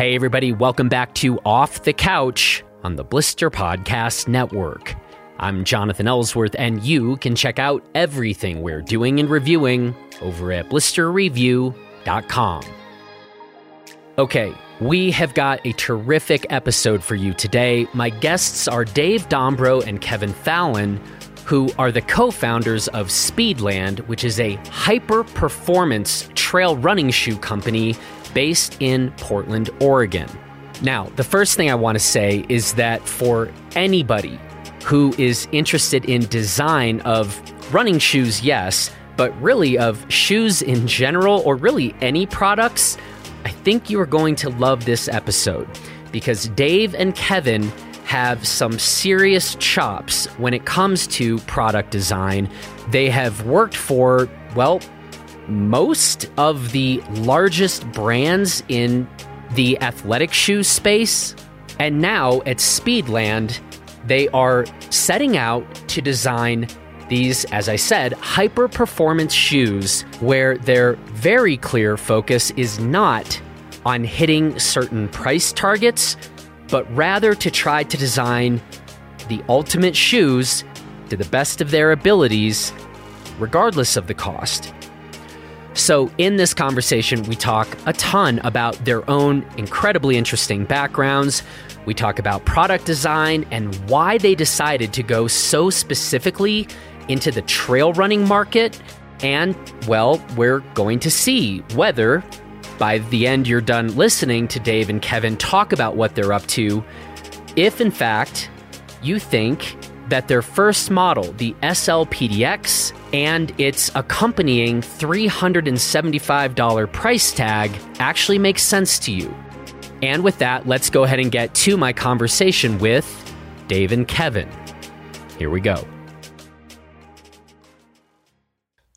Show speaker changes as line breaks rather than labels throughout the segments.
Hey, everybody, welcome back to Off the Couch on the Blister Podcast Network. I'm Jonathan Ellsworth, and you can check out everything we're doing and reviewing over at blisterreview.com. Okay, we have got a terrific episode for you today. My guests are Dave Dombrow and Kevin Fallon, who are the co founders of Speedland, which is a hyper performance trail running shoe company based in Portland, Oregon. Now, the first thing I want to say is that for anybody who is interested in design of running shoes, yes, but really of shoes in general or really any products, I think you are going to love this episode because Dave and Kevin have some serious chops when it comes to product design. They have worked for, well, most of the largest brands in the athletic shoe space. And now at Speedland, they are setting out to design these, as I said, hyper performance shoes where their very clear focus is not on hitting certain price targets, but rather to try to design the ultimate shoes to the best of their abilities, regardless of the cost. So, in this conversation, we talk a ton about their own incredibly interesting backgrounds. We talk about product design and why they decided to go so specifically into the trail running market. And, well, we're going to see whether by the end you're done listening to Dave and Kevin talk about what they're up to, if in fact you think that their first model, the SLPDX, and its accompanying $375 price tag actually makes sense to you. And with that, let's go ahead and get to my conversation with Dave and Kevin. Here we go.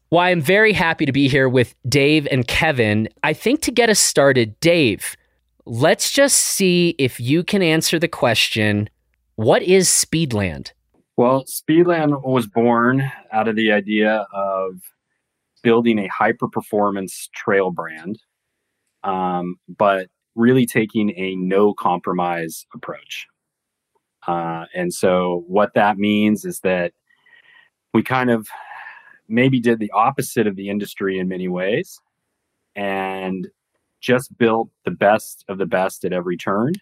Well, I'm very happy to be here with Dave and Kevin. I think to get us started, Dave, let's just see if you can answer the question what is Speedland?
Well, Speedland was born out of the idea of building a hyper performance trail brand, um, but really taking a no compromise approach. Uh, and so, what that means is that we kind of maybe did the opposite of the industry in many ways and just built the best of the best at every turn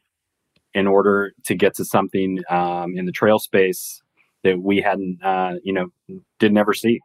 in order to get to something um, in the trail space that we hadn't, uh, you know, didn't ever see.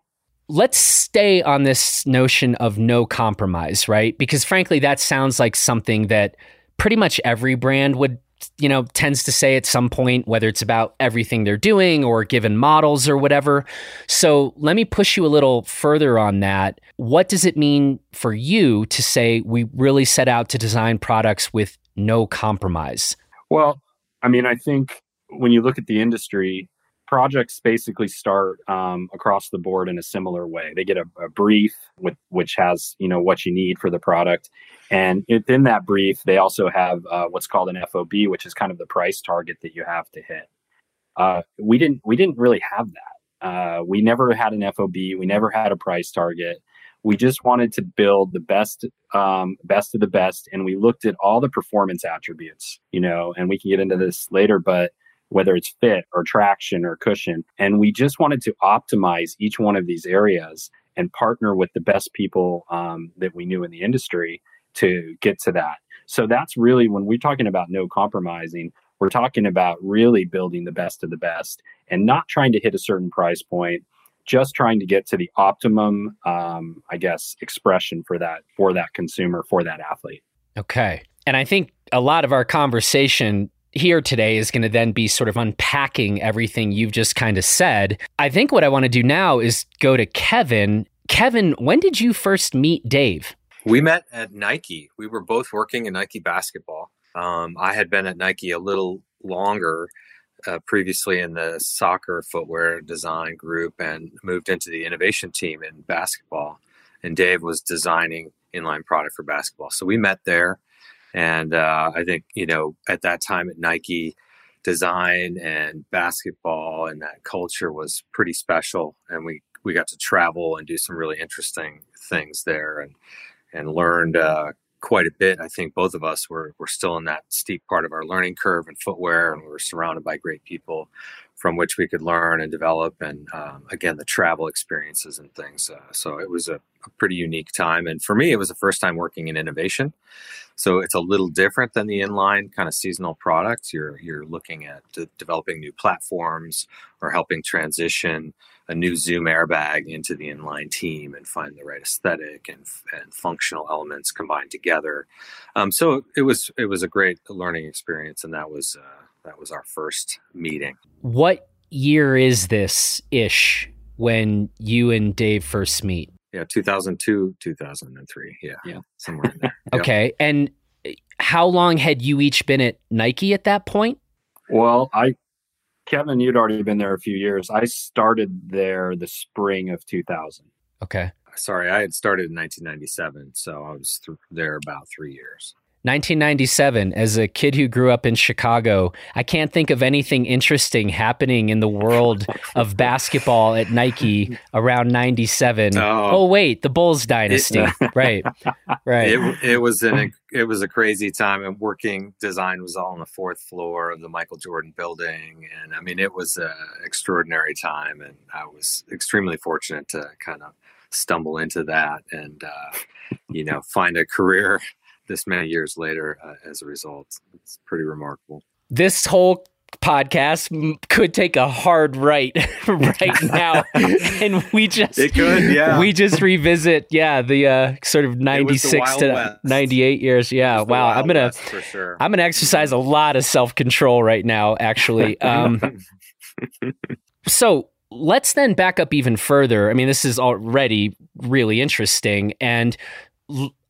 Let's stay on this notion of no compromise, right? Because frankly, that sounds like something that pretty much every brand would, you know, tends to say at some point, whether it's about everything they're doing or given models or whatever. So let me push you a little further on that. What does it mean for you to say we really set out to design products with no compromise?
Well, I mean, I think when you look at the industry, projects basically start um, across the board in a similar way. They get a, a, brief with which has you know what you need for the product, and within that brief, they also have uh, what's called an FOB, which is kind of the price target that you have to hit. Uh, we didn't we didn't really have that. Uh, we never had an FOB. We never had a price target. We just wanted to build the best um, best of the best, and we looked at all the performance attributes. You know, and we can get into this later, but whether it's fit or traction or cushion. And we just wanted to optimize each one of these areas and partner with the best people um, that we knew in the industry to get to that. So that's really when we're talking about no compromising, we're talking about really building the best of the best and not trying to hit a certain price point just trying to get to the optimum um, i guess expression for that for that consumer for that athlete
okay and i think a lot of our conversation here today is going to then be sort of unpacking everything you've just kind of said. I think what I want to do now is go to Kevin. Kevin, when did you first meet Dave?
We met at Nike. We were both working in Nike basketball. Um, I had been at Nike a little longer uh, previously in the soccer footwear design group and moved into the innovation team in basketball. And Dave was designing inline product for basketball. So we met there. And uh, I think, you know, at that time at Nike, design and basketball and that culture was pretty special. And we, we got to travel and do some really interesting things there and, and learned uh, quite a bit. I think both of us were were still in that steep part of our learning curve in footwear, and we were surrounded by great people from which we could learn and develop. And um, again, the travel experiences and things. Uh, so it was a, a, pretty unique time. And for me, it was the first time working in innovation. So it's a little different than the inline kind of seasonal products. You're you're looking at de- developing new platforms or helping transition a new Zoom airbag into the inline team and find the right aesthetic and, and functional elements combined together. Um, so it was it was a great learning experience, and that was uh, that was our first meeting.
What year is this ish when you and Dave first meet?
Yeah, 2002, 2003. Yeah.
Yeah.
Somewhere in there.
okay. And how long had you each been at Nike at that point?
Well, I, Kevin, you'd already been there a few years. I started there the spring of 2000.
Okay.
Sorry, I had started in 1997, so I was th- there about three years.
1997, as a kid who grew up in Chicago, I can't think of anything interesting happening in the world of basketball at Nike around 97. Oh, oh wait, the Bulls dynasty. It, right. Right.
It, it, was an it was a crazy time and working design was all on the fourth floor of the Michael Jordan building and I mean it was an extraordinary time and I was extremely fortunate to kind of stumble into that and uh, you know find a career this many years later uh, as a result. It's pretty remarkable.
This whole podcast could take a hard right right now and we just
it could yeah
we just revisit yeah the uh, sort of 96 to West. 98 years yeah wow i'm gonna
sure.
i'm gonna exercise a lot of self-control right now actually um, so let's then back up even further i mean this is already really interesting and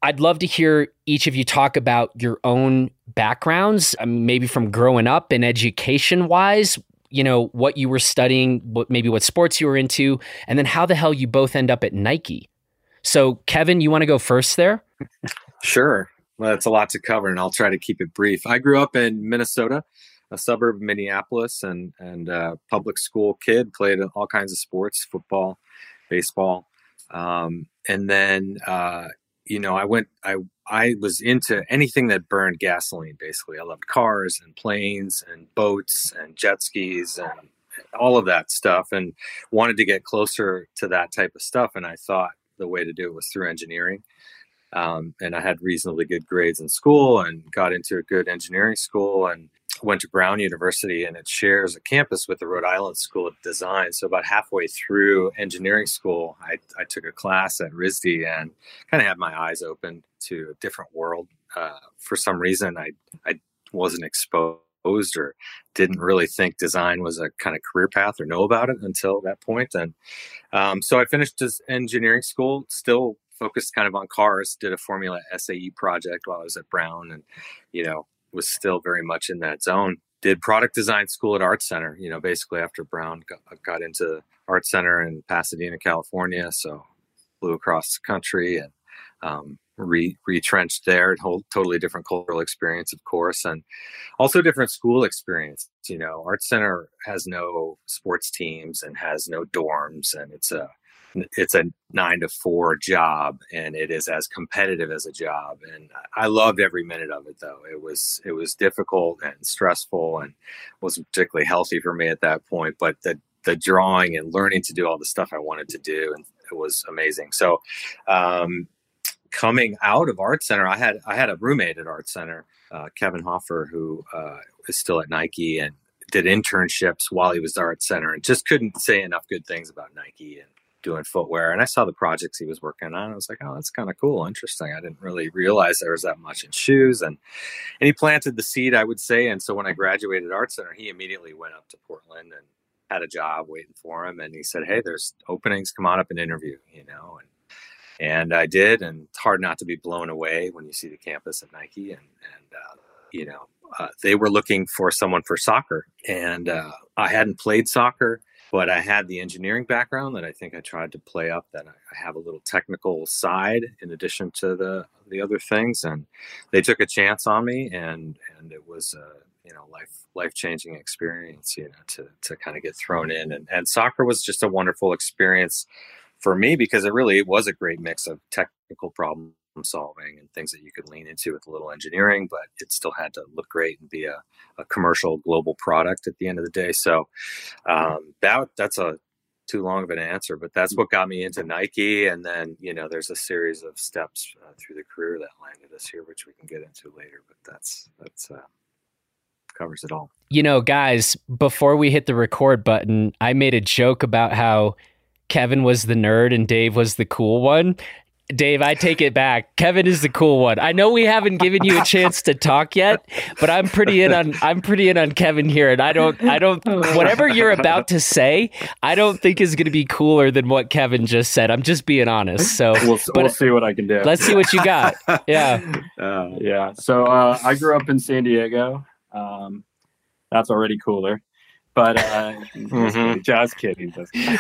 I'd love to hear each of you talk about your own backgrounds, um, maybe from growing up and education wise, you know, what you were studying, what maybe what sports you were into, and then how the hell you both end up at Nike. So, Kevin, you want to go first there?
Sure. Well, that's a lot to cover, and I'll try to keep it brief. I grew up in Minnesota, a suburb of Minneapolis, and and uh, public school kid. Played all kinds of sports, football, baseball, um, and then uh, you know, I went, I, I was into anything that burned gasoline. Basically, I loved cars and planes and boats and jet skis and all of that stuff, and wanted to get closer to that type of stuff. And I thought the way to do it was through engineering. Um, and I had reasonably good grades in school and got into a good engineering school and went to Brown University and it shares a campus with the Rhode Island School of Design. So about halfway through engineering school, I, I took a class at RISD and kind of had my eyes open to a different world. Uh, for some reason, I I wasn't exposed or didn't really think design was a kind of career path or know about it until that point. And um, so I finished engineering school, still focused kind of on cars. Did a Formula SAE project while I was at Brown, and you know was still very much in that zone. Did product design school at Art Center, you know, basically after Brown got, got into Art Center in Pasadena, California. So flew across the country and um, re- retrenched there. Whole totally different cultural experience, of course, and also different school experience. You know, Art Center has no sports teams and has no dorms, and it's a it's a nine to four job and it is as competitive as a job and i loved every minute of it though. It was it was difficult and stressful and wasn't particularly healthy for me at that point but the the drawing and learning to do all the stuff i wanted to do and it was amazing. So um, coming out of art center i had i had a roommate at art center uh, kevin hoffer who uh, is still at nike and did internships while he was at art center and just couldn't say enough good things about nike and doing footwear and I saw the projects he was working on. I was like, oh, that's kind of cool, interesting. I didn't really realize there was that much in shoes. And and he planted the seed, I would say. And so when I graduated Art Center, he immediately went up to Portland and had a job waiting for him. And he said, hey, there's openings. Come on up and interview. You know, and and I did. And it's hard not to be blown away when you see the campus at Nike and and uh, you know. Uh, they were looking for someone for soccer, and uh, I hadn't played soccer but I had the engineering background that I think I tried to play up. That I, have a little technical side in addition to the the other things, and they took a chance on me, and and it was a you know life life changing experience. You know to to kind of get thrown in, and and soccer was just a wonderful experience for me because it really was a great mix of technical problem solving and things that you could lean into with a little engineering, but it still had to look great and be a, a commercial global product at the end of the day. So um, that that's a too long of an answer, but that's what got me into Nike. And then, you know, there's a series of steps uh, through the career that landed us here, which we can get into later, but that's, that's, uh, covers it all.
You know, guys, before we hit the record button, I made a joke about how Kevin was the nerd and Dave was the cool one. Dave, I take it back. Kevin is the cool one. I know we haven't given you a chance to talk yet, but I'm pretty in on I'm pretty in on Kevin here, and I don't I don't whatever you're about to say, I don't think is going to be cooler than what Kevin just said. I'm just being honest. So
we'll, we'll see what I can do.
Let's see what you got. Yeah,
uh, yeah. So uh, I grew up in San Diego. Um, that's already cooler. But uh, mm-hmm. just kidding, just kidding.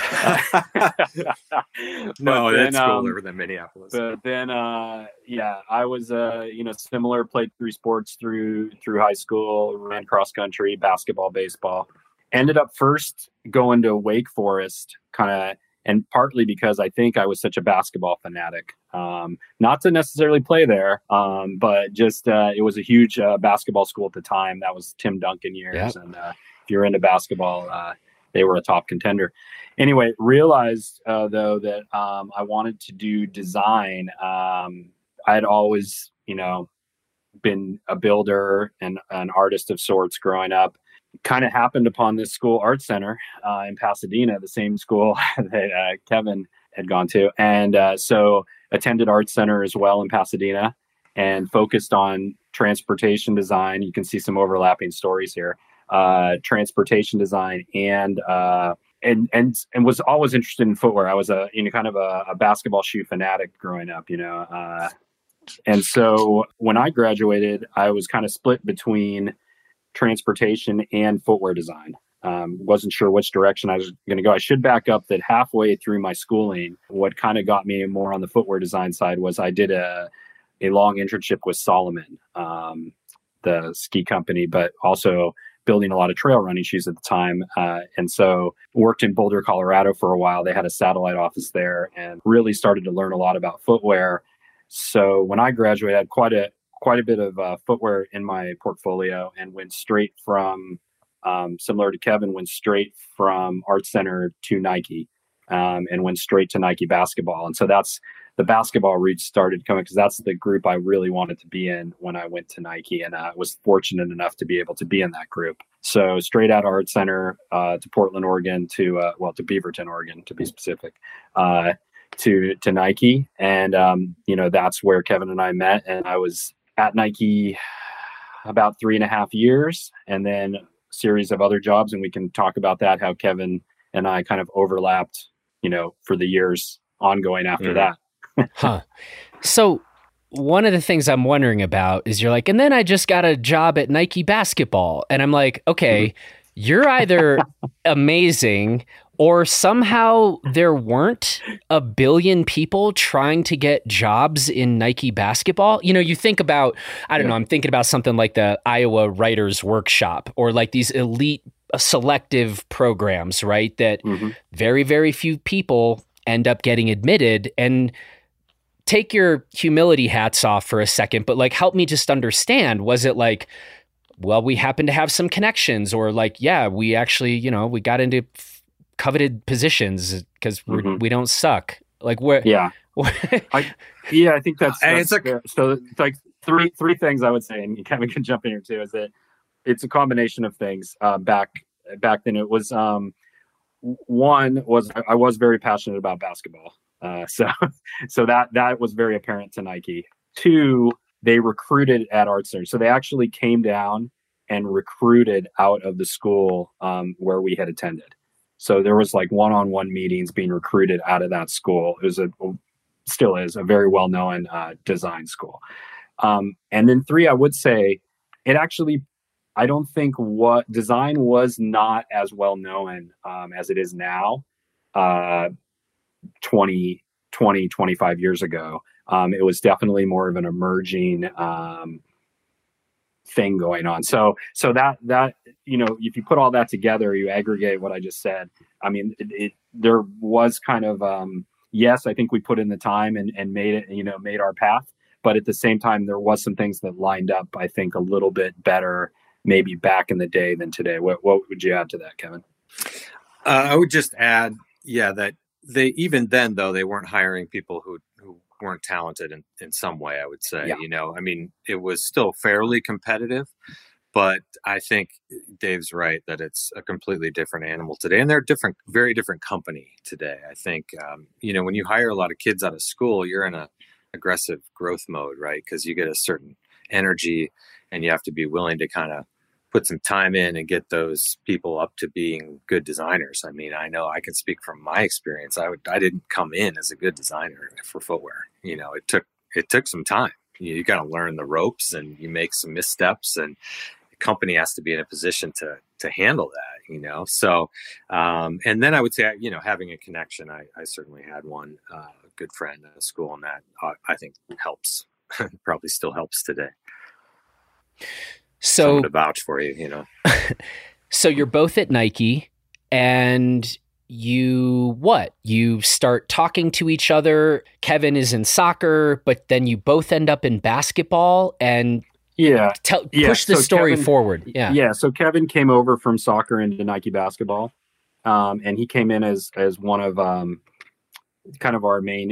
no, then, that's cooler um, than Minneapolis.
But then, uh, yeah, I was, uh, you know, similar. Played three sports through through high school. Ran cross country, basketball, baseball. Ended up first going to Wake Forest, kind of, and partly because I think I was such a basketball fanatic. Um, not to necessarily play there, um, but just uh, it was a huge uh, basketball school at the time. That was Tim Duncan years, and uh, if you're into basketball, uh, they were a top contender. Anyway, realized uh, though that um, I wanted to do design. Um, I had always, you know, been a builder and an artist of sorts growing up. Kind of happened upon this school art center uh, in Pasadena, the same school that uh, Kevin had gone to, and uh, so attended art center as well in Pasadena, and focused on transportation design. You can see some overlapping stories here uh, transportation design and uh, and and and was always interested in footwear. I was a you know kind of a, a basketball shoe fanatic growing up, you know. Uh, and so when I graduated, I was kind of split between transportation and footwear design. Um, wasn't sure which direction I was going to go. I should back up that halfway through my schooling, what kind of got me more on the footwear design side was I did a a long internship with Salomon, um, the ski company, but also building a lot of trail running shoes at the time. Uh, and so worked in Boulder, Colorado for a while. They had a satellite office there and really started to learn a lot about footwear. So when I graduated, I had quite a quite a bit of uh, footwear in my portfolio and went straight from um, similar to Kevin, went straight from Art Center to Nike um, and went straight to Nike basketball. And so that's the basketball reach started coming because that's the group I really wanted to be in when I went to Nike, and I was fortunate enough to be able to be in that group. So straight out of Art Center uh, to Portland, Oregon, to uh, well to Beaverton, Oregon, to be specific, uh, to to Nike, and um, you know that's where Kevin and I met, and I was at Nike about three and a half years, and then series of other jobs, and we can talk about that how Kevin and I kind of overlapped, you know, for the years ongoing after mm. that
huh. So one of the things I'm wondering about is you're like, and then I just got a job at Nike basketball. And I'm like, okay, mm-hmm. you're either amazing or somehow there weren't a billion people trying to get jobs in Nike basketball. You know, you think about, I don't know, I'm thinking about something like the Iowa Writers Workshop or like these elite uh, selective programs, right? That mm-hmm. very, very few people end up getting admitted. And take your humility hats off for a second, but like help me just understand. Was it like, well, we happen to have some connections, or like, yeah, we actually, you know, we got into f- coveted positions because mm-hmm. we don't suck. Like where?
Yeah. I, yeah, I think that's, that's it's a, so. It's like three three things I would say, and Kevin can jump in here too. Is that it's a combination of things. Uh, back back then, it was um, one was I was very passionate about basketball. Uh, so, so that that was very apparent to Nike. Two, they recruited at Art Center, so they actually came down and recruited out of the school um, where we had attended. So there was like one-on-one meetings being recruited out of that school. It was a still is a very well-known uh, design school. Um, and then three, I would say it actually I don't think what design was not as well known um, as it is now. Uh, 20, 20 25 years ago. Um, it was definitely more of an emerging um, thing going on. So, so that that you know, if you put all that together, you aggregate what I just said. I mean, it, it there was kind of um, yes, I think we put in the time and and made it, you know, made our path. but at the same time, there was some things that lined up, I think, a little bit better maybe back in the day than today. What, what would you add to that, Kevin?
Uh, I would just add, yeah, that they even then though they weren't hiring people who who weren't talented in, in some way. I would say, yeah. you know, I mean, it was still fairly competitive, but I think Dave's right that it's a completely different animal today, and they're a different, very different company today. I think, um, you know, when you hire a lot of kids out of school, you're in a aggressive growth mode, right? Because you get a certain energy, and you have to be willing to kind of put some time in and get those people up to being good designers. I mean, I know I can speak from my experience. I would, I didn't come in as a good designer for footwear. You know, it took it took some time. You, you got to learn the ropes, and you make some missteps, and the company has to be in a position to to handle that. You know, so um, and then I would say, you know, having a connection. I, I certainly had one uh, good friend at school, and that uh, I think helps. Probably still helps today
so
to vouch for you, you know.
so you're both at Nike and you what? You start talking to each other. Kevin is in soccer, but then you both end up in basketball and
yeah,
tell
yeah.
push the
so
story
Kevin,
forward. Yeah.
Yeah, so Kevin came over from soccer into Nike basketball. Um, and he came in as as one of um, kind of our main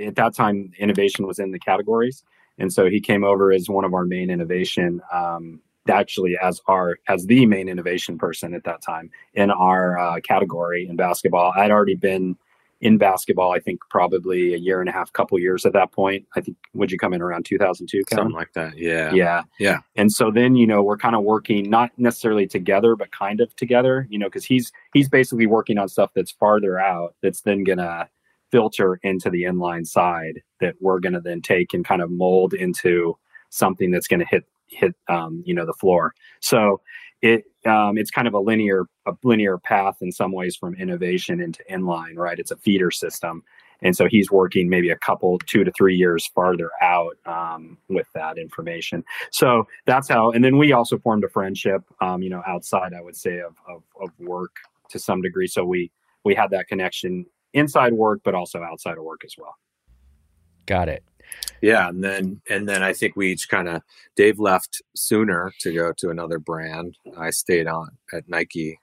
at that time innovation was in the categories and so he came over as one of our main innovation um, actually as our as the main innovation person at that time in our uh, category in basketball. I'd already been in basketball i think probably a year and a half couple years at that point. I think would you come in around 2002
Kevin? something like that yeah.
Yeah.
Yeah.
And so then you know we're kind of working not necessarily together but kind of together you know because he's he's basically working on stuff that's farther out that's then gonna filter into the inline side that we're going to then take and kind of mold into something that's going to hit hit um, you know the floor. So it um, it's kind of a linear a linear path in some ways from innovation into inline, right? It's a feeder system, and so he's working maybe a couple two to three years farther out um, with that information. So that's how. And then we also formed a friendship, um, you know, outside I would say of, of of work to some degree. So we we had that connection inside work, but also outside of work as well.
Got it.
Yeah, and then and then I think we each kind of Dave left sooner to go to another brand. I stayed on at Nike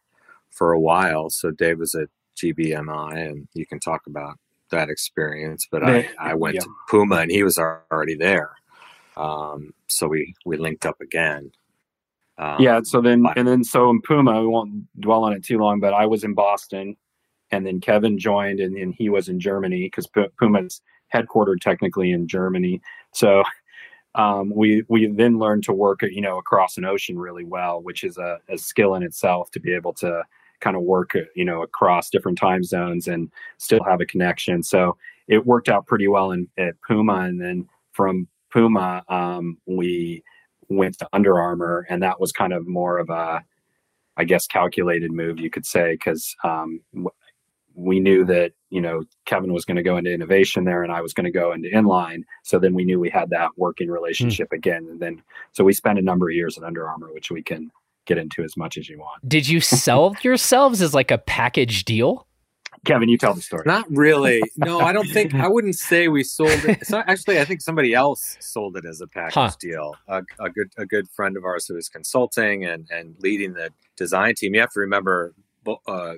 for a while, so Dave was at GBMI, and you can talk about that experience. But I I went yeah. to Puma, and he was already there, um, so we we linked up again.
Um, yeah, so then but, and then so in Puma, we won't dwell on it too long, but I was in Boston and then Kevin joined, and, and he was in Germany because Puma's headquartered technically in Germany. So um, we we then learned to work, you know, across an ocean really well, which is a, a skill in itself to be able to kind of work, you know, across different time zones and still have a connection. So it worked out pretty well in at Puma, and then from Puma, um, we went to Under Armour, and that was kind of more of a I guess calculated move, you could say, because um, we knew that you know Kevin was going to go into innovation there, and I was going to go into inline. So then we knew we had that working relationship mm. again, and then so we spent a number of years at Under Armour, which we can get into as much as you want.
Did you sell yourselves as like a package deal?
Kevin, you tell the story.
Not really. No, I don't think. I wouldn't say we sold it. So actually, I think somebody else sold it as a package huh. deal. A, a, good a good friend of ours who is consulting and and leading the design team. You have to remember, uh,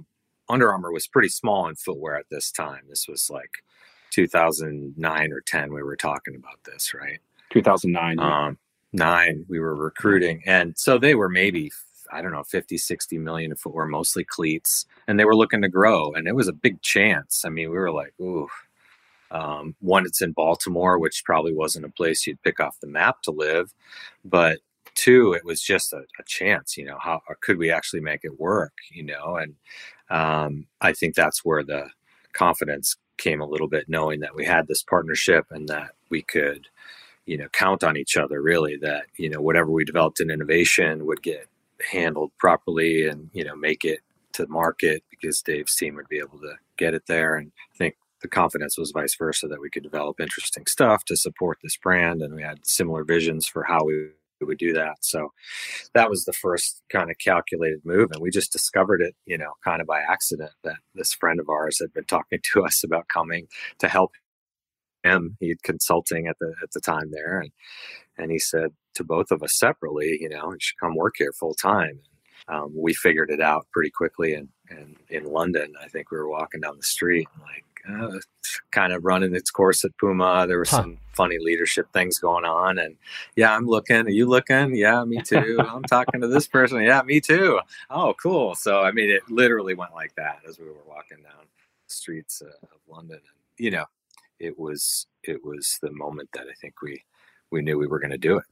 under Armour was pretty small in footwear at this time. This was like 2009 or 10. We were talking about this, right?
2009.
Um, nine. We were recruiting, and so they were maybe I don't know 50, 60 million in footwear, mostly cleats, and they were looking to grow, and it was a big chance. I mean, we were like, ooh. Um, one, it's in Baltimore, which probably wasn't a place you'd pick off the map to live, but two, it was just a, a chance. You know, how could we actually make it work? You know, and um, I think that's where the confidence came a little bit, knowing that we had this partnership and that we could, you know, count on each other. Really, that you know whatever we developed in innovation would get handled properly and you know make it to market because Dave's team would be able to get it there. And I think the confidence was vice versa that we could develop interesting stuff to support this brand, and we had similar visions for how we would do that. So that was the first kind of calculated move. And we just discovered it, you know, kind of by accident that this friend of ours had been talking to us about coming to help him. He had consulting at the at the time there, and and he said to both of us separately, you know, you should come work here full time. Um, we figured it out pretty quickly, and and in London, I think we were walking down the street, and like uh, kind of running its course at Puma. There were huh. some funny leadership things going on, and yeah, I'm looking. Are you looking? Yeah, me too. I'm talking to this person. Yeah, me too. Oh, cool. So I mean, it literally went like that as we were walking down the streets uh, of London, and you know, it was it was the moment that I think we we knew we were going to do it.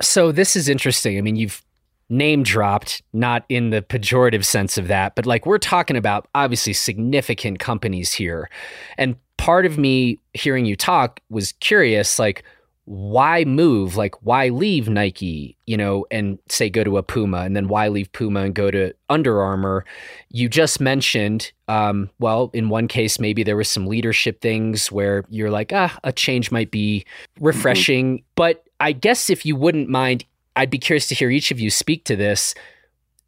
So this is interesting. I mean, you've name dropped, not in the pejorative sense of that, but like we're talking about obviously significant companies here. And part of me hearing you talk was curious, like, why move? Like, why leave Nike, you know, and say go to a Puma, and then why leave Puma and go to Under Armour? You just mentioned, um, well, in one case, maybe there was some leadership things where you're like, ah, a change might be refreshing. Mm-hmm. But I guess if you wouldn't mind, I'd be curious to hear each of you speak to this.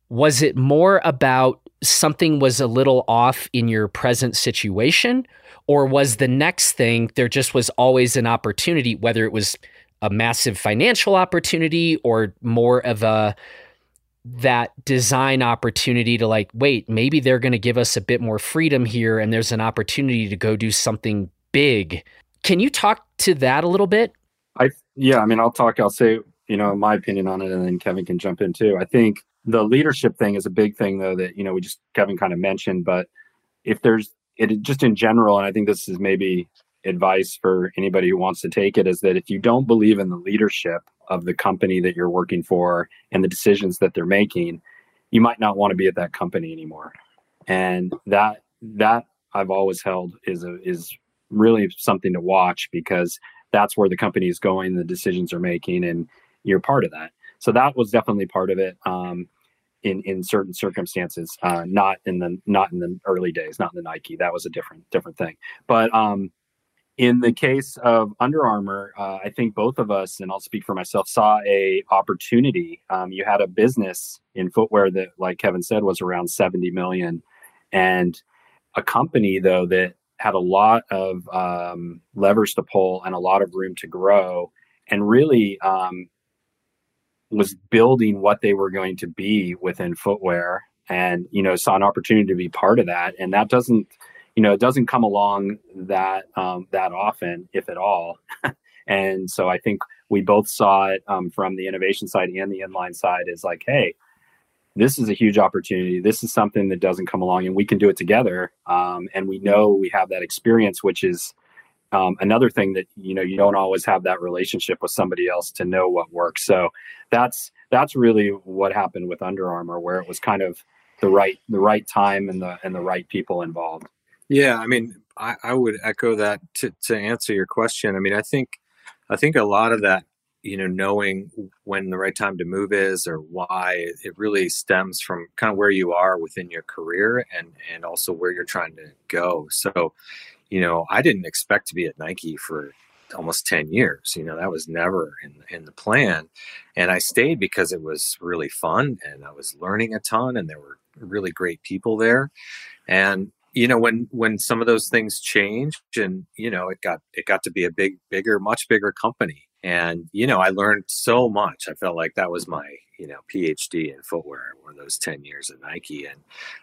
Was it more about something was a little off in your present situation? Or was the next thing there just was always an opportunity, whether it was a massive financial opportunity or more of a that design opportunity to like, wait, maybe they're going to give us a bit more freedom here and there's an opportunity to go do something big. Can you talk to that a little bit?
I yeah, I mean, I'll talk. I'll say you know my opinion on it, and then Kevin can jump in too. I think the leadership thing is a big thing though that you know we just Kevin kind of mentioned, but if there's it just in general, and I think this is maybe advice for anybody who wants to take it, is that if you don't believe in the leadership of the company that you're working for and the decisions that they're making, you might not want to be at that company anymore. And that that I've always held is a, is really something to watch because that's where the company is going, the decisions are making, and you're part of that. So that was definitely part of it. Um, in in certain circumstances, uh, not in the not in the early days, not in the Nike. That was a different different thing. But um, in the case of Under Armour, uh, I think both of us, and I'll speak for myself, saw a opportunity. Um, you had a business in footwear that, like Kevin said, was around seventy million, and a company though that had a lot of um, levers to pull and a lot of room to grow, and really um, was building what they were going to be within footwear, and you know saw an opportunity to be part of that. And that doesn't, you know, it doesn't come along that um, that often, if at all. and so I think we both saw it um, from the innovation side and the inline side is like, hey, this is a huge opportunity. This is something that doesn't come along, and we can do it together. Um, and we know we have that experience, which is um, another thing that you know you don't always have that relationship with somebody else to know what works. So that's that's really what happened with Under Armour, where it was kind of the right the right time and the and the right people involved.
Yeah, I mean, I, I would echo that to, to answer your question. I mean, I think I think a lot of that you know knowing when the right time to move is or why it really stems from kind of where you are within your career and and also where you're trying to go so you know i didn't expect to be at nike for almost 10 years you know that was never in, in the plan. And i stayed because it was really fun and i was learning a ton and there were really great people there. And you know when when some of those things changed and you know it got it got to be a big bigger much bigger company. And you know i learned so much. I felt like that was my you know phd in footwear or those 10 years at nike and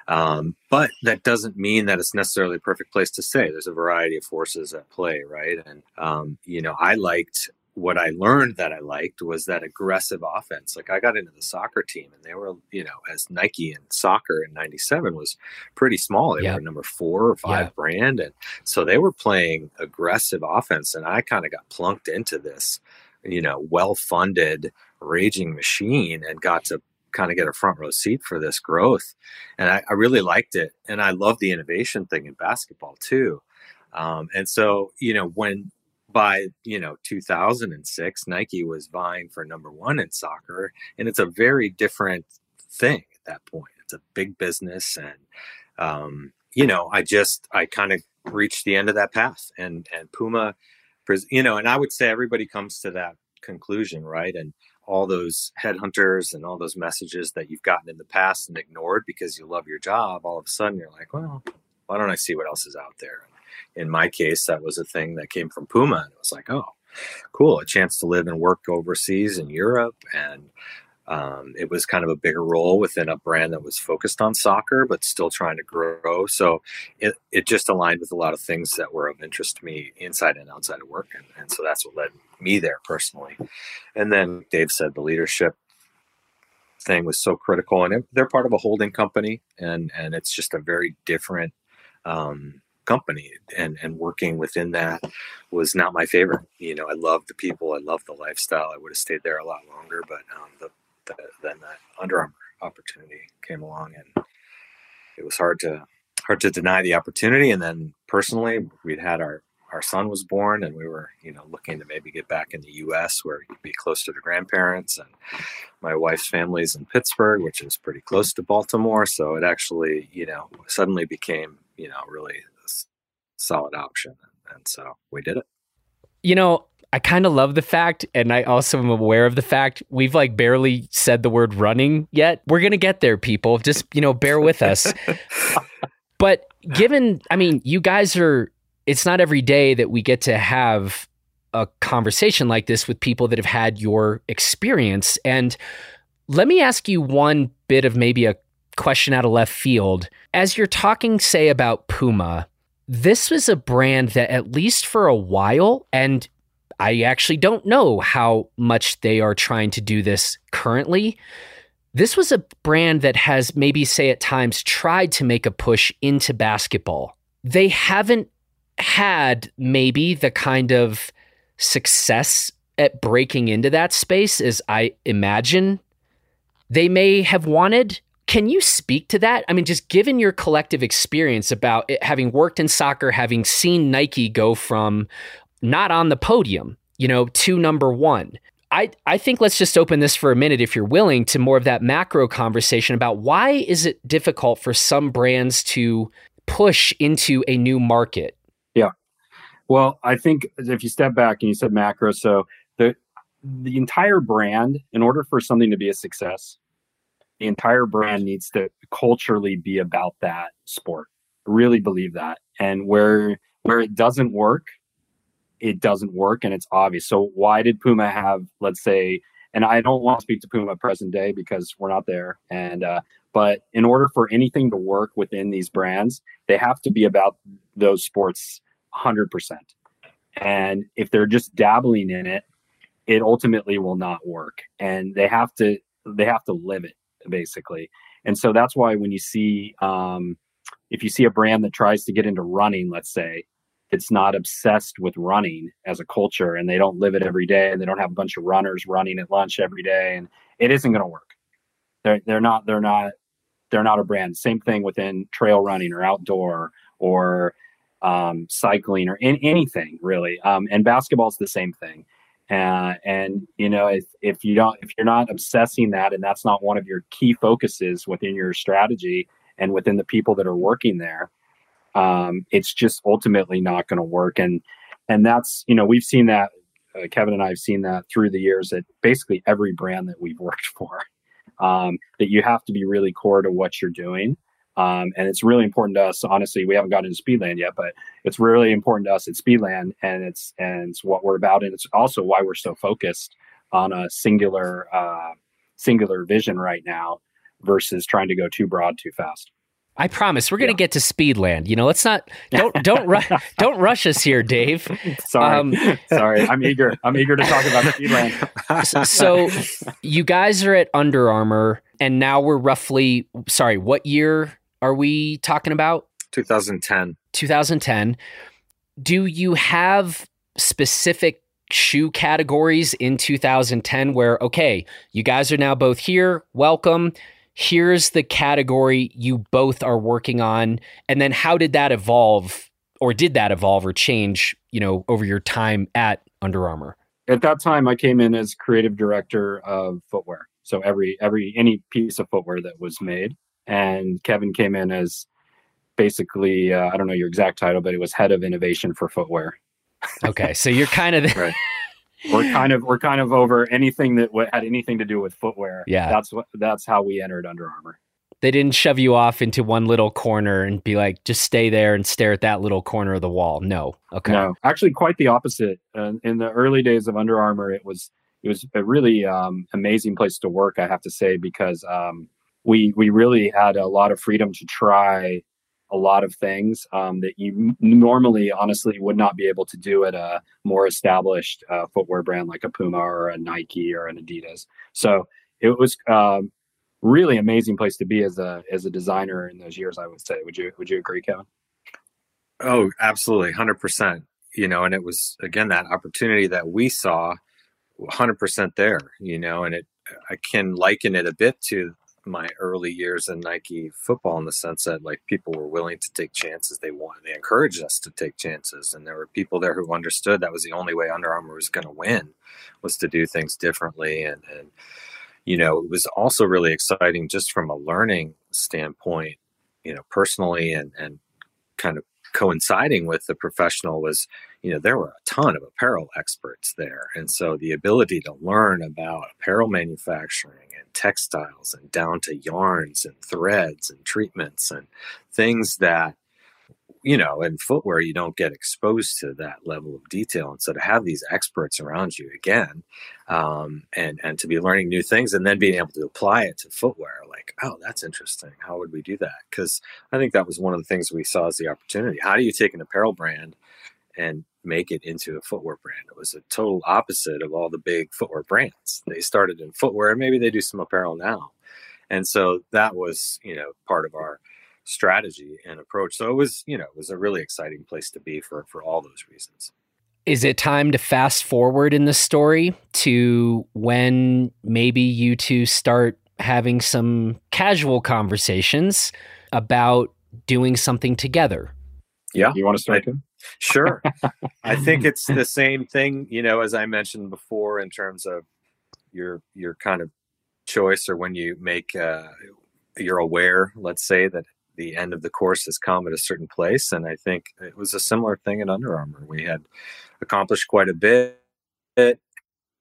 um, but that doesn't mean that it's necessarily a perfect place to stay there's a variety of forces at play right and um, you know i liked what I learned that I liked was that aggressive offense. Like I got into the soccer team and they were, you know, as Nike and soccer in 97 was pretty small. They were number four or five brand. And so they were playing aggressive offense. And I kind of got plunked into this, you know, well funded raging machine and got to kind of get a front row seat for this growth. And I, I really liked it. And I love the innovation thing in basketball too. Um, and so, you know, when by you know 2006 nike was vying for number one in soccer and it's a very different thing at that point it's a big business and um, you know i just i kind of reached the end of that path and and puma you know and i would say everybody comes to that conclusion right and all those headhunters and all those messages that you've gotten in the past and ignored because you love your job all of a sudden you're like well why don't i see what else is out there in my case, that was a thing that came from Puma. And it was like, oh, cool, a chance to live and work overseas in Europe. And um, it was kind of a bigger role within a brand that was focused on soccer, but still trying to grow. So it, it just aligned with a lot of things that were of interest to me inside and outside of work. And, and so that's what led me there personally. And then Dave said the leadership thing was so critical. And it, they're part of a holding company, and, and it's just a very different um, company and and working within that was not my favorite you know i love the people i love the lifestyle i would have stayed there a lot longer but um, the then that Under Armour opportunity came along, and it was hard to hard to deny the opportunity. And then personally, we'd had our our son was born, and we were you know looking to maybe get back in the U.S. where could be close to the grandparents. And my wife's family's in Pittsburgh, which is pretty close to Baltimore, so it actually you know suddenly became you know really a solid option, and so we did it.
You know, I kind of love the fact, and I also am aware of the fact we've like barely said the word running yet. We're gonna get there, people. Just you know, bear with us. but given, I mean, you guys are. It's not every day that we get to have a conversation like this with people that have had your experience. And let me ask you one bit of maybe a question out of left field. As you're talking, say, about Puma, this was a brand that, at least for a while, and I actually don't know how much they are trying to do this currently. This was a brand that has maybe, say, at times tried to make a push into basketball. They haven't had maybe the kind of success at breaking into that space as I imagine they may have wanted. Can you speak to that? I mean, just given your collective experience about it, having worked in soccer, having seen Nike go from not on the podium, you know, to number one. I, I think let's just open this for a minute, if you're willing, to more of that macro conversation about why is it difficult for some brands to push into a new market?
Yeah. Well, I think if you step back and you said macro, so the the entire brand, in order for something to be a success, the entire brand needs to culturally be about that sport. Really believe that. And where where it doesn't work, it doesn't work and it's obvious. So why did Puma have, let's say, and I don't want to speak to Puma present day because we're not there. And uh, but in order for anything to work within these brands, they have to be about those sports 100%. And if they're just dabbling in it, it ultimately will not work. And they have to they have to live it basically. And so that's why when you see um, if you see a brand that tries to get into running, let's say, it's not obsessed with running as a culture and they don't live it every day and they don't have a bunch of runners running at lunch every day and it isn't going to work. They're, they're not they're not they're not a brand. Same thing within trail running or outdoor or um, cycling or in, anything really. Um, and basketball is the same thing. Uh, and you know if, if you don't if you're not obsessing that and that's not one of your key focuses within your strategy and within the people that are working there um, it's just ultimately not going to work. And and that's you know we've seen that uh, Kevin and I have seen that through the years at basically every brand that we've worked for. Um, that you have to be really core to what you're doing. Um, and it's really important to us. Honestly, we haven't gotten into Speedland yet, but it's really important to us at Speedland, and it's and it's what we're about, and it's also why we're so focused on a singular uh, singular vision right now versus trying to go too broad too fast.
I promise we're going to yeah. get to Speedland. You know, let's not don't don't ru- don't rush us here, Dave.
Sorry, um, sorry. I'm eager. I'm eager to talk about Speedland.
so, you guys are at Under Armour, and now we're roughly sorry. What year are we talking about?
2010.
2010. Do you have specific shoe categories in 2010 where okay, you guys are now both here. Welcome here's the category you both are working on. And then how did that evolve or did that evolve or change you know over your time at Under Armour?
At that time i came in as creative director of footwear. So every every any piece of footwear that was made. And kevin came in as basically uh, i don't know your exact title but it was head of innovation for footwear.
Okay so you're kind of the,
right we're kind of we're kind of over anything that w- had anything to do with footwear.
Yeah,
that's what that's how we entered Under Armour.
They didn't shove you off into one little corner and be like, just stay there and stare at that little corner of the wall. No. Okay.
No, actually, quite the opposite. Uh, in the early days of Under Armour, it was it was a really um, amazing place to work. I have to say because um, we we really had a lot of freedom to try a lot of things um, that you normally, honestly, would not be able to do at a more established uh, footwear brand like a Puma or a Nike or an Adidas. So it was um, really amazing place to be as a as a designer in those years. I would say. Would you Would you agree, Kevin?
Oh, absolutely, hundred percent. You know, and it was again that opportunity that we saw, hundred percent there. You know, and it I can liken it a bit to my early years in Nike football in the sense that like people were willing to take chances. They wanted, they encouraged us to take chances, and there were people there who understood that was the only way Under Armour was going to win, was to do things differently. And and you know, it was also really exciting just from a learning standpoint, you know, personally and and kind of coinciding with the professional was you know there were a ton of apparel experts there. And so the ability to learn about apparel manufacturing and textiles and down to yarns and threads and treatments and things that you know, in footwear, you don't get exposed to that level of detail. And so to have these experts around you again, um, and and to be learning new things, and then being able to apply it to footwear, like, oh, that's interesting. How would we do that? Because I think that was one of the things we saw as the opportunity. How do you take an apparel brand and make it into a footwear brand? It was a total opposite of all the big footwear brands. They started in footwear, and maybe they do some apparel now, and so that was you know part of our strategy and approach. So it was, you know, it was a really exciting place to be for for all those reasons.
Is it time to fast forward in the story to when maybe you two start having some casual conversations about doing something together?
Yeah. You want to start? I,
sure. I think it's the same thing, you know, as I mentioned before in terms of your your kind of choice or when you make uh, you're aware, let's say that the end of the course has come at a certain place. And I think it was a similar thing at Under Armour. We had accomplished quite a bit,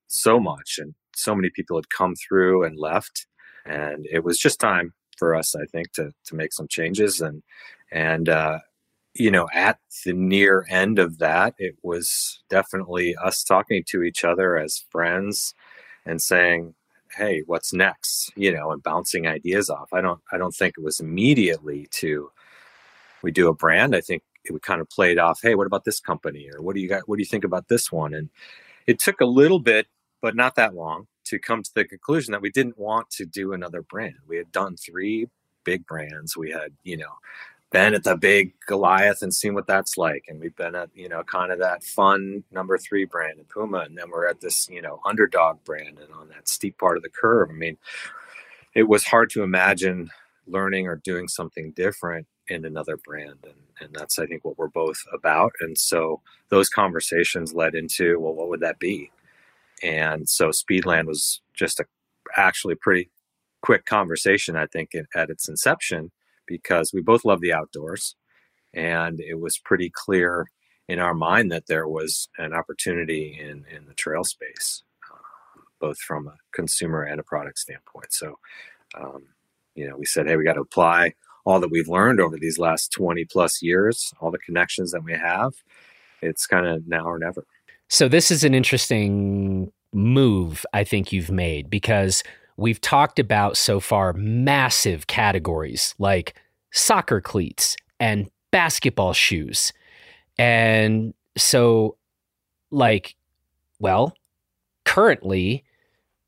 so much, and so many people had come through and left. And it was just time for us, I think, to to make some changes. And and uh, you know, at the near end of that, it was definitely us talking to each other as friends and saying, hey what's next? You know and bouncing ideas off. I don't i don't think it was immediately to we do a brand i think it kind of played off hey what about this company? or what do you got what do you think about this one? And it took a little bit but not that long to come to the conclusion that we didn't want to do another brand. We had done three big brands. We had you know been at the big Goliath and seen what that's like. And we've been at, you know, kind of that fun number three brand in Puma. And then we're at this, you know, underdog brand and on that steep part of the curve. I mean, it was hard to imagine learning or doing something different in another brand. And, and that's, I think, what we're both about. And so those conversations led into, well, what would that be? And so Speedland was just a actually pretty quick conversation, I think, at its inception because we both love the outdoors. And it was pretty clear in our mind that there was an opportunity in, in the trail space, uh, both from a consumer and a product standpoint. So, um, you know, we said, hey, we got to apply all that we've learned over these last 20 plus years, all the connections that we have. It's kind of now or never.
So, this is an interesting move I think you've made because we've talked about so far massive categories like soccer cleats and basketball shoes. And so, like, well, currently,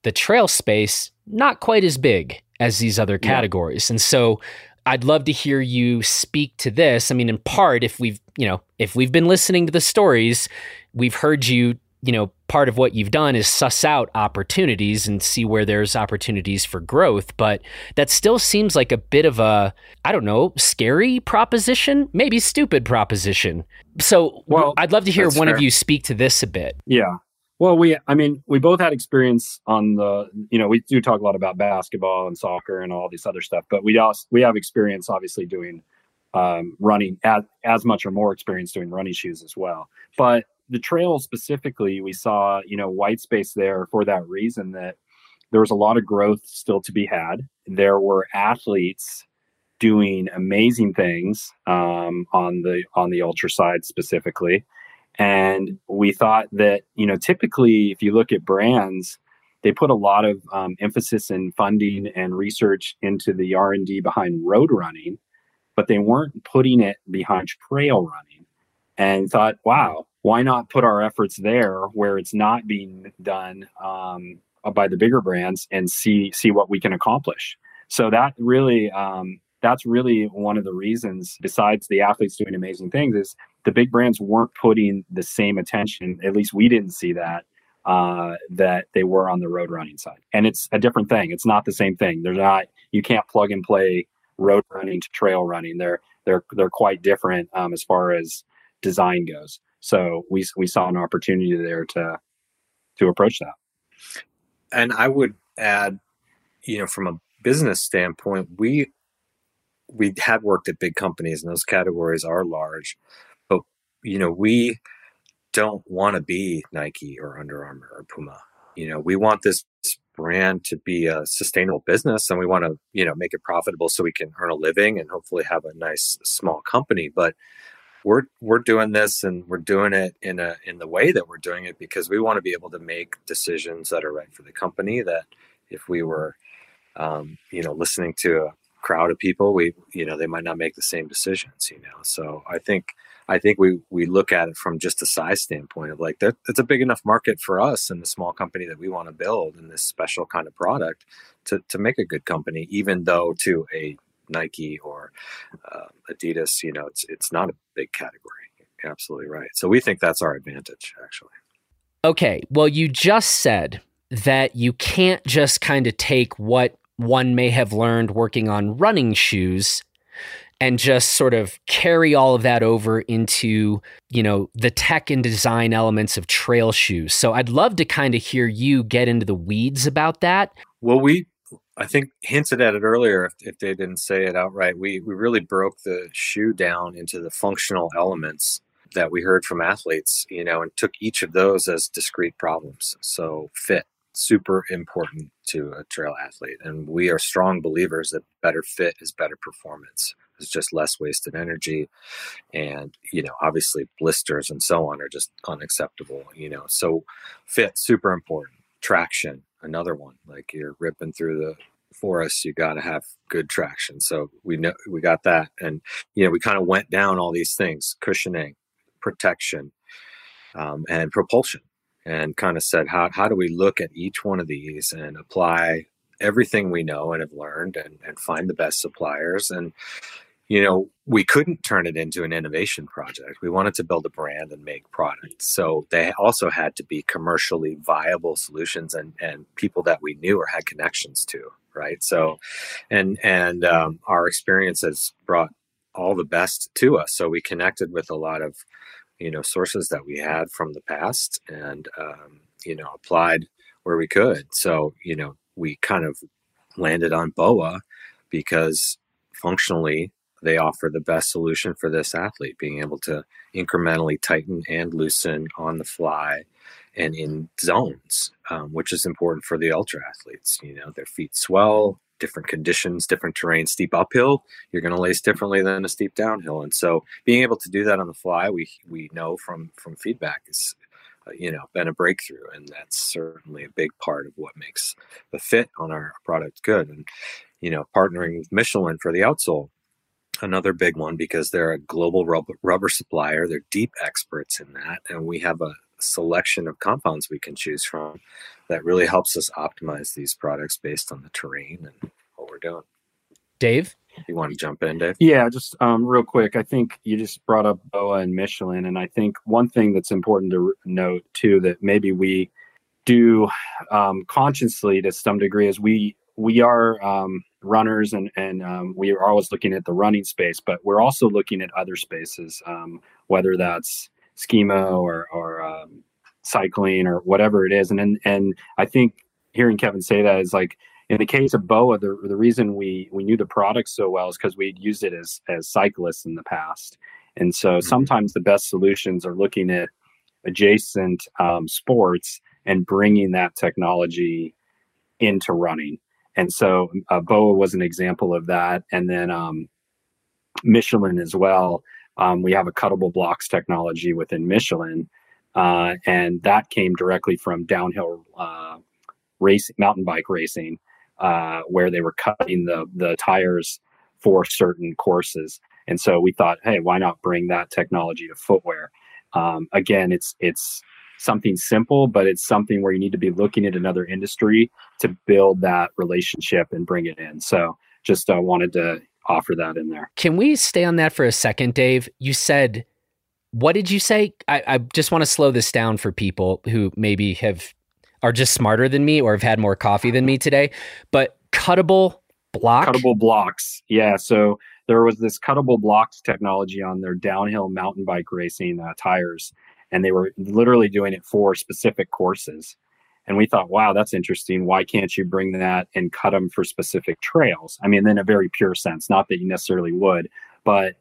the trail space, not quite as big as these other categories. Yeah. And so, I'd love to hear you speak to this. I mean, in part, if we've, you know, if we've been listening to the stories, we've heard you you know, part of what you've done is suss out opportunities and see where there's opportunities for growth. But that still seems like a bit of a, I don't know, scary proposition, maybe stupid proposition. So, well, I'd love to hear one fair. of you speak to this a bit.
Yeah. Well, we, I mean, we both had experience on the, you know, we do talk a lot about basketball and soccer and all this other stuff, but we also, we have experience obviously doing um, running as, as much or more experience doing running shoes as well. But the trail specifically, we saw, you know, white space there for that reason that there was a lot of growth still to be had. There were athletes doing amazing things um, on the on the ultra side specifically, and we thought that you know typically if you look at brands, they put a lot of um, emphasis and funding and research into the R and D behind road running, but they weren't putting it behind trail running, and thought, wow, why not put our efforts there where it's not being done um, by the bigger brands and see see what we can accomplish. So that really um, that's really one of the reasons. Besides the athletes doing amazing things, is the big brands weren't putting the same attention. At least we didn't see that uh, that they were on the road running side. And it's a different thing. It's not the same thing. They're not. You can't plug and play road running to trail running. They're they're they're quite different um, as far as design goes. So we we saw an opportunity there to to approach that.
And I would add, you know, from a business standpoint, we we had worked at big companies and those categories are large, but you know, we don't want to be Nike or Under Armour or Puma. You know, we want this brand to be a sustainable business and we want to, you know, make it profitable so we can earn a living and hopefully have a nice small company. But we're we're doing this and we're doing it in a in the way that we're doing it because we want to be able to make decisions that are right for the company that if we were um, you know listening to a crowd of people we you know they might not make the same decisions you know? So i think i think we we look at it from just a size standpoint of like that it's a big enough market for us and the small company that we want to build in this special kind of product to to make a good company even though to a Nike or uh, Adidas, you know, it's it's not a big category. absolutely right. So we think that's our advantage, actually.
Okay. Well, you just said that you can't just kind of take what one may have learned working on running shoes and just sort of carry all of that over into you know the tech and design elements of trail shoes so i'd love to kind of hear you get into the weeds about that
well we I think hinted at it earlier if, if they didn't say it outright. We we really broke the shoe down into the functional elements that we heard from athletes, you know, and took each of those as discrete problems. So fit, super important to a trail athlete. And we are strong believers that better fit is better performance. It's just less wasted energy. And, you know, obviously blisters and so on are just unacceptable, you know. So fit, super important. Traction, another one. Like you're ripping through the forest, you got to have good traction. So we know we got that, and you know we kind of went down all these things: cushioning, protection, um, and propulsion, and kind of said how how do we look at each one of these and apply everything we know and have learned and, and find the best suppliers and you know, we couldn't turn it into an innovation project. We wanted to build a brand and make products. So they also had to be commercially viable solutions and, and people that we knew or had connections to. Right. So, and, and um, our experience has brought all the best to us. So we connected with a lot of, you know, sources that we had from the past and, um, you know, applied where we could. So, you know, we kind of landed on BOA because functionally they offer the best solution for this athlete, being able to incrementally tighten and loosen on the fly and in zones, um, which is important for the ultra athletes. You know, their feet swell, different conditions, different terrain, steep uphill, you're going to lace differently than a steep downhill. And so, being able to do that on the fly, we we know from from feedback is. Uh, you know, been a breakthrough, and that's certainly a big part of what makes the fit on our product good. And you know, partnering with Michelin for the outsole, another big one because they're a global rubber, rubber supplier. They're deep experts in that, and we have a selection of compounds we can choose from that really helps us optimize these products based on the terrain and what we're doing.
Dave,
you want to jump in, Dave?
Yeah, just um, real quick. I think you just brought up BOA and Michelin, and I think one thing that's important to note too that maybe we do um, consciously to some degree is we we are um, runners and and um, we are always looking at the running space, but we're also looking at other spaces, um, whether that's skimo or or um, cycling or whatever it is. And, and and I think hearing Kevin say that is like in the case of Boa, the the reason we we knew the product so well is because we'd used it as as cyclists in the past, and so mm-hmm. sometimes the best solutions are looking at adjacent um, sports and bringing that technology into running. And so uh, BOA was an example of that. And then um, Michelin as well. Um, we have a cuttable blocks technology within Michelin, uh, and that came directly from downhill uh, race, mountain bike racing, uh, where they were cutting the the tires for certain courses. And so we thought, hey, why not bring that technology to footwear? Um, again, it's it's something simple, but it's something where you need to be looking at another industry to build that relationship and bring it in. So just uh, wanted to offer that in there.
Can we stay on that for a second, Dave? You said, what did you say? I, I just want to slow this down for people who maybe have are just smarter than me or have had more coffee than me today. But cuttable block,
cuttable blocks, yeah. So there was this cuttable blocks technology on their downhill mountain bike racing uh, tires, and they were literally doing it for specific courses. And we thought, wow, that's interesting. Why can't you bring that and cut them for specific trails? I mean, in a very pure sense, not that you necessarily would, but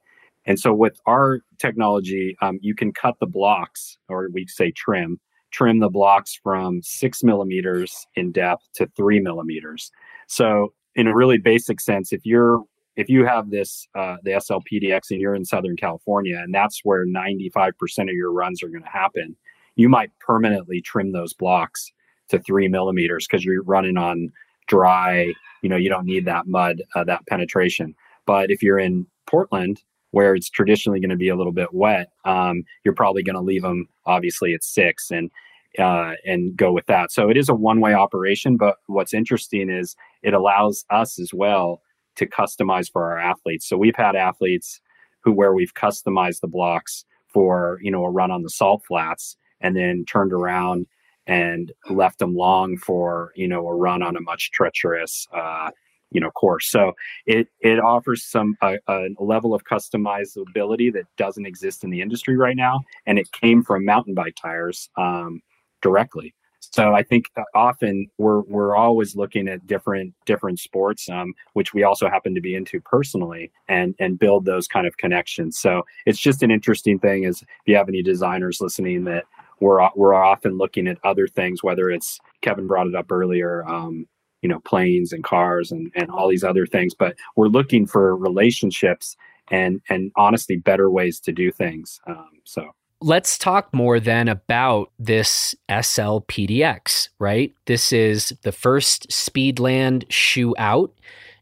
and so with our technology, um, you can cut the blocks, or we say trim, trim the blocks from six millimeters in depth to three millimeters. So in a really basic sense, if you're if you have this uh, the SLPDX and you're in Southern California and that's where 95% of your runs are going to happen, you might permanently trim those blocks to three millimeters because you're running on dry. You know, you don't need that mud, uh, that penetration. But if you're in Portland, where it's traditionally going to be a little bit wet, um, you're probably going to leave them obviously at six and uh, and go with that. So it is a one way operation. But what's interesting is it allows us as well to customize for our athletes. So we've had athletes who where we've customized the blocks for you know a run on the salt flats and then turned around and left them long for you know a run on a much treacherous uh, you know course. So it it offers some a, a level of customizability that doesn't exist in the industry right now, and it came from mountain bike tires um, directly. So I think uh, often we're we're always looking at different different sports, um, which we also happen to be into personally, and and build those kind of connections. So it's just an interesting thing. Is if you have any designers listening that we're we're often looking at other things, whether it's Kevin brought it up earlier, um, you know, planes and cars and and all these other things. But we're looking for relationships and and honestly better ways to do things. Um, so.
Let's talk more then about this SLPDX, right? This is the first Speedland shoe out.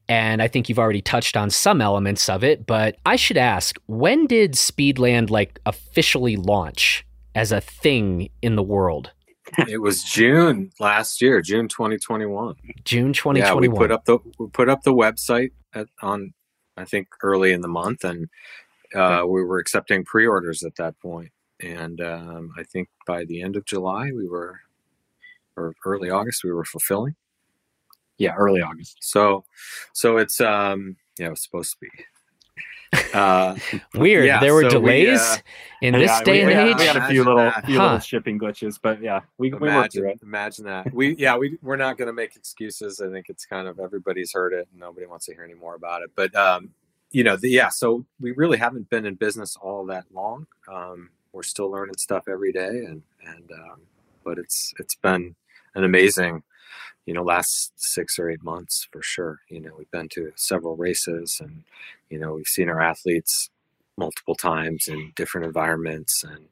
And I think you've already touched on some elements of it, but I should ask when did Speedland like officially launch? as a thing in the world?
it was June last year, June 2021.
June 2021. Yeah,
we put up the we put up the website at, on I think early in the month, and uh, we were accepting pre-orders at that point. And um, I think by the end of July, we were, or early August, we were fulfilling.
Yeah, early August.
So, so it's um, yeah, it was supposed to be
uh, Weird. Yeah, there were so delays we, uh, in this yeah, day we, and
age. We had a few little, few huh. little shipping glitches, but yeah, we, imagine, we worked through it.
Imagine that. We yeah, we we're not going to make excuses. I think it's kind of everybody's heard it, and nobody wants to hear any more about it. But um, you know, the, yeah. So we really haven't been in business all that long. Um, we're still learning stuff every day, and and um, but it's it's been an amazing you know last six or eight months for sure. You know we've been to several races and you know we've seen our athletes multiple times in different environments and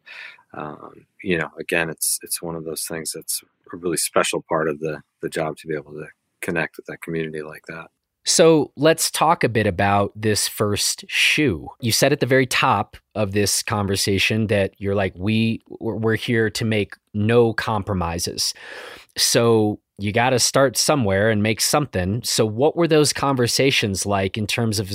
um, you know again it's it's one of those things that's a really special part of the the job to be able to connect with that community like that
so let's talk a bit about this first shoe. You said at the very top of this conversation that you're like, we we're here to make no compromises. So you got to start somewhere and make something. So, what were those conversations like in terms of?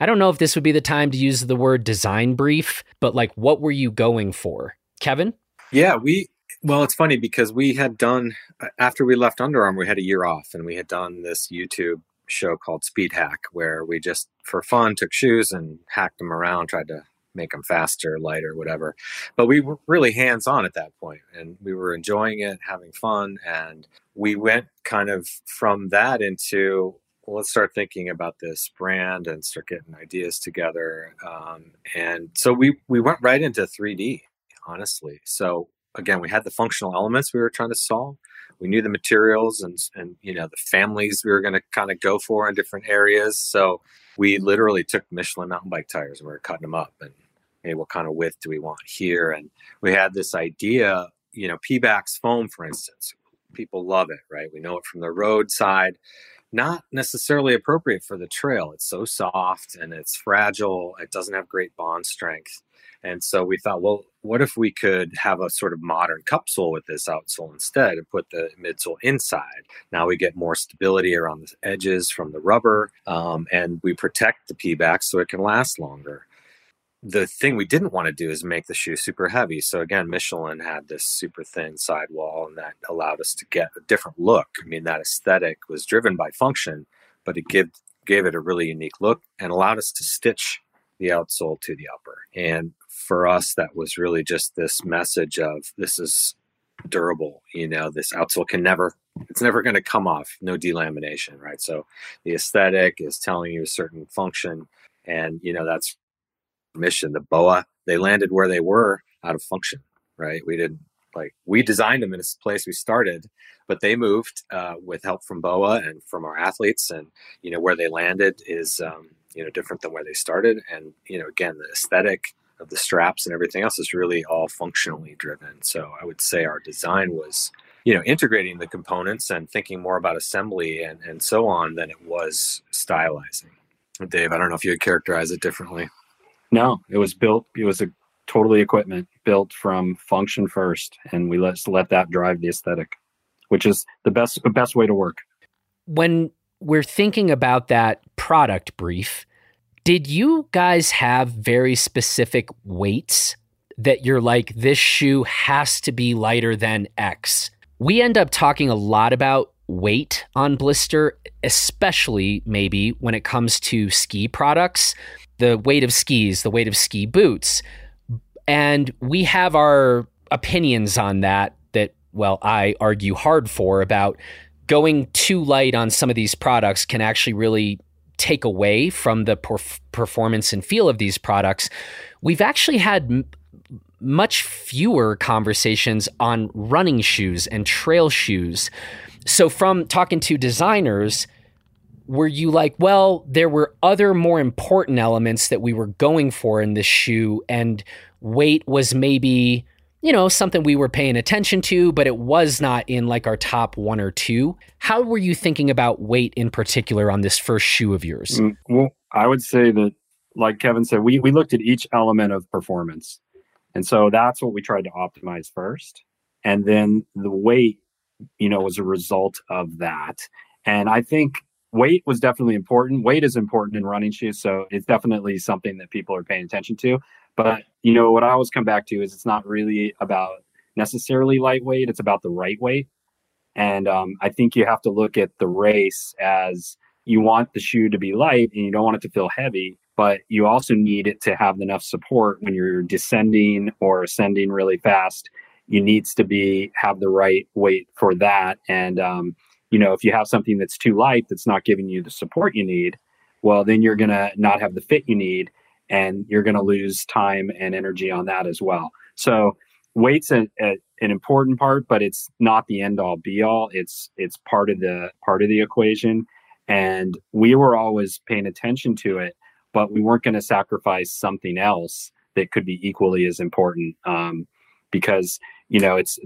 I don't know if this would be the time to use the word design brief, but like, what were you going for, Kevin?
Yeah, we. Well, it's funny because we had done after we left Under Armour, we had a year off, and we had done this YouTube show called Speed Hack, where we just for fun took shoes and hacked them around, tried to make them faster, lighter, whatever. But we were really hands on at that point and we were enjoying it, having fun. And we went kind of from that into, well, let's start thinking about this brand and start getting ideas together. Um, and so we, we went right into 3D, honestly. So again, we had the functional elements we were trying to solve. We knew the materials and and you know the families we were going to kind of go for in different areas. So we literally took Michelin mountain bike tires and we were cutting them up and hey, what kind of width do we want here? And we had this idea, you know, Pebax foam, for instance. People love it, right? We know it from the roadside. Not necessarily appropriate for the trail. It's so soft and it's fragile. It doesn't have great bond strength. And so we thought, well, what if we could have a sort of modern cupsole with this outsole instead and put the midsole inside? Now we get more stability around the edges from the rubber, um, and we protect the Pebax so it can last longer. The thing we didn't want to do is make the shoe super heavy. So again, Michelin had this super thin sidewall, and that allowed us to get a different look. I mean, that aesthetic was driven by function, but it gave gave it a really unique look and allowed us to stitch the outsole to the upper. And for us, that was really just this message of this is durable. You know, this outsole can never, it's never going to come off. No delamination, right? So the aesthetic is telling you a certain function, and you know that's mission. The boa, they landed where they were out of function, right? We didn't like we designed them in a place we started, but they moved uh, with help from boa and from our athletes, and you know where they landed is um, you know different than where they started, and you know again the aesthetic of the straps and everything else is really all functionally driven. So I would say our design was, you know, integrating the components and thinking more about assembly and, and so on than it was stylizing. Dave, I don't know if you would characterize it differently.
No, it was built, it was a totally equipment built from function first, and we let let that drive the aesthetic, which is the best the best way to work.
When we're thinking about that product brief, did you guys have very specific weights that you're like, this shoe has to be lighter than X? We end up talking a lot about weight on blister, especially maybe when it comes to ski products, the weight of skis, the weight of ski boots. And we have our opinions on that, that, well, I argue hard for about going too light on some of these products can actually really take away from the perf- performance and feel of these products, we've actually had m- much fewer conversations on running shoes and trail shoes. So, from talking to designers, were you like, well, there were other more important elements that we were going for in this shoe, and weight was maybe you know, something we were paying attention to, but it was not in like our top one or two. How were you thinking about weight in particular on this first shoe of yours? Mm,
well, I would say that, like Kevin said, we, we looked at each element of performance. And so that's what we tried to optimize first. And then the weight, you know, was a result of that. And I think weight was definitely important. Weight is important in running shoes. So it's definitely something that people are paying attention to. But you know what I always come back to is it's not really about necessarily lightweight; it's about the right weight. And um, I think you have to look at the race as you want the shoe to be light and you don't want it to feel heavy, but you also need it to have enough support when you're descending or ascending really fast. You needs to be have the right weight for that. And um, you know, if you have something that's too light that's not giving you the support you need, well, then you're gonna not have the fit you need and you're going to lose time and energy on that as well. So weight's a, a, an important part, but it's not the end all be all. It's it's part of the part of the equation, and we were always paying attention to it, but we weren't going to sacrifice something else that could be equally as important um, because you know it's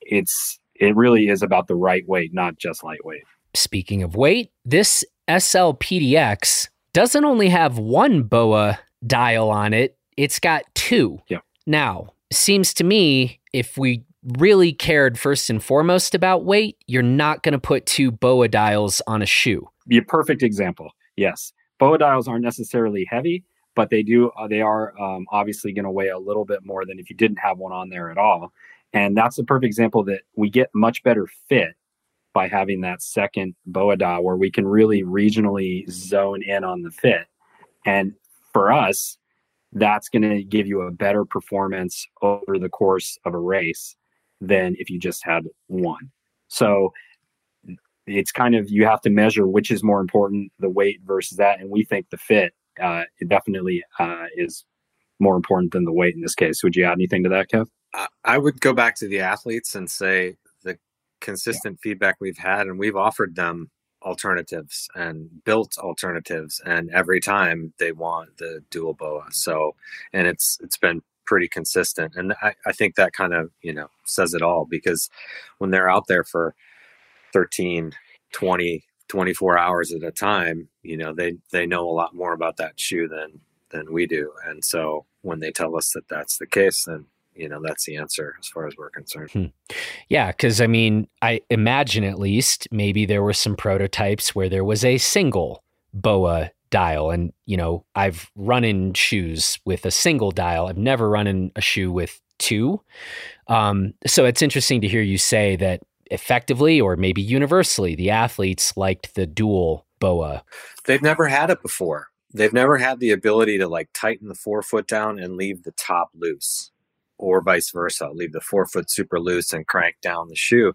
it's it really is about the right weight, not just lightweight.
Speaking of weight, this SLPDX doesn't only have one BOA dial on it. It's got two.
Yeah.
Now, seems to me if we really cared first and foremost about weight, you're not going to put two BOA dials on a shoe.
Be a perfect example. Yes. BOA dials aren't necessarily heavy, but they do uh, they are um, obviously going to weigh a little bit more than if you didn't have one on there at all. And that's a perfect example that we get much better fit by having that second BOA dial where we can really regionally zone in on the fit. And for us, that's going to give you a better performance over the course of a race than if you just had one. So it's kind of you have to measure which is more important, the weight versus that, and we think the fit uh, definitely uh, is more important than the weight in this case. Would you add anything to that, Kev?
I would go back to the athletes and say the consistent yeah. feedback we've had, and we've offered them alternatives and built alternatives, and every time they want the dual boa. So, and it's it's been pretty consistent, and I, I think that kind of you know says it all because when they're out there for 13, 20, 24 hours at a time, you know they they know a lot more about that shoe than than we do, and so when they tell us that that's the case, then you know that's the answer as far as we're concerned. Hmm.
yeah because i mean i imagine at least maybe there were some prototypes where there was a single boa dial. And you know i've run in shoes with a single dial. I've never run in a shoe with two. Um, so it's interesting to hear you say that effectively or maybe universally the athletes liked the dual boa.
They've never had it before. They've never had the ability to like tighten the forefoot down and leave the top loose or vice versa. Leave the forefoot super loose and crank down the shoe.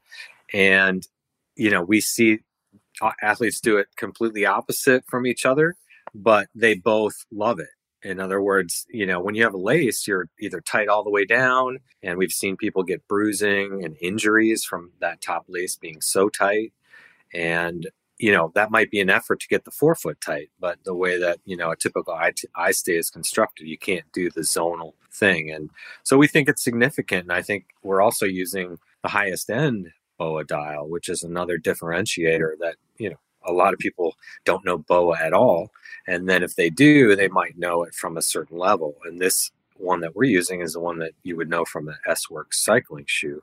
And, you know, we see athletes do it completely opposite from each other, but they both love it. In other words, you know, when you have a lace, you're either tight all the way down, and we've seen people get bruising and injuries from that top lace being so tight. And you know that might be an effort to get the forefoot tight but the way that you know a typical eye, t- eye stay is constructed you can't do the zonal thing and so we think it's significant and i think we're also using the highest end boa dial which is another differentiator that you know a lot of people don't know boa at all and then if they do they might know it from a certain level and this one that we're using is the one that you would know from the S Works cycling shoe,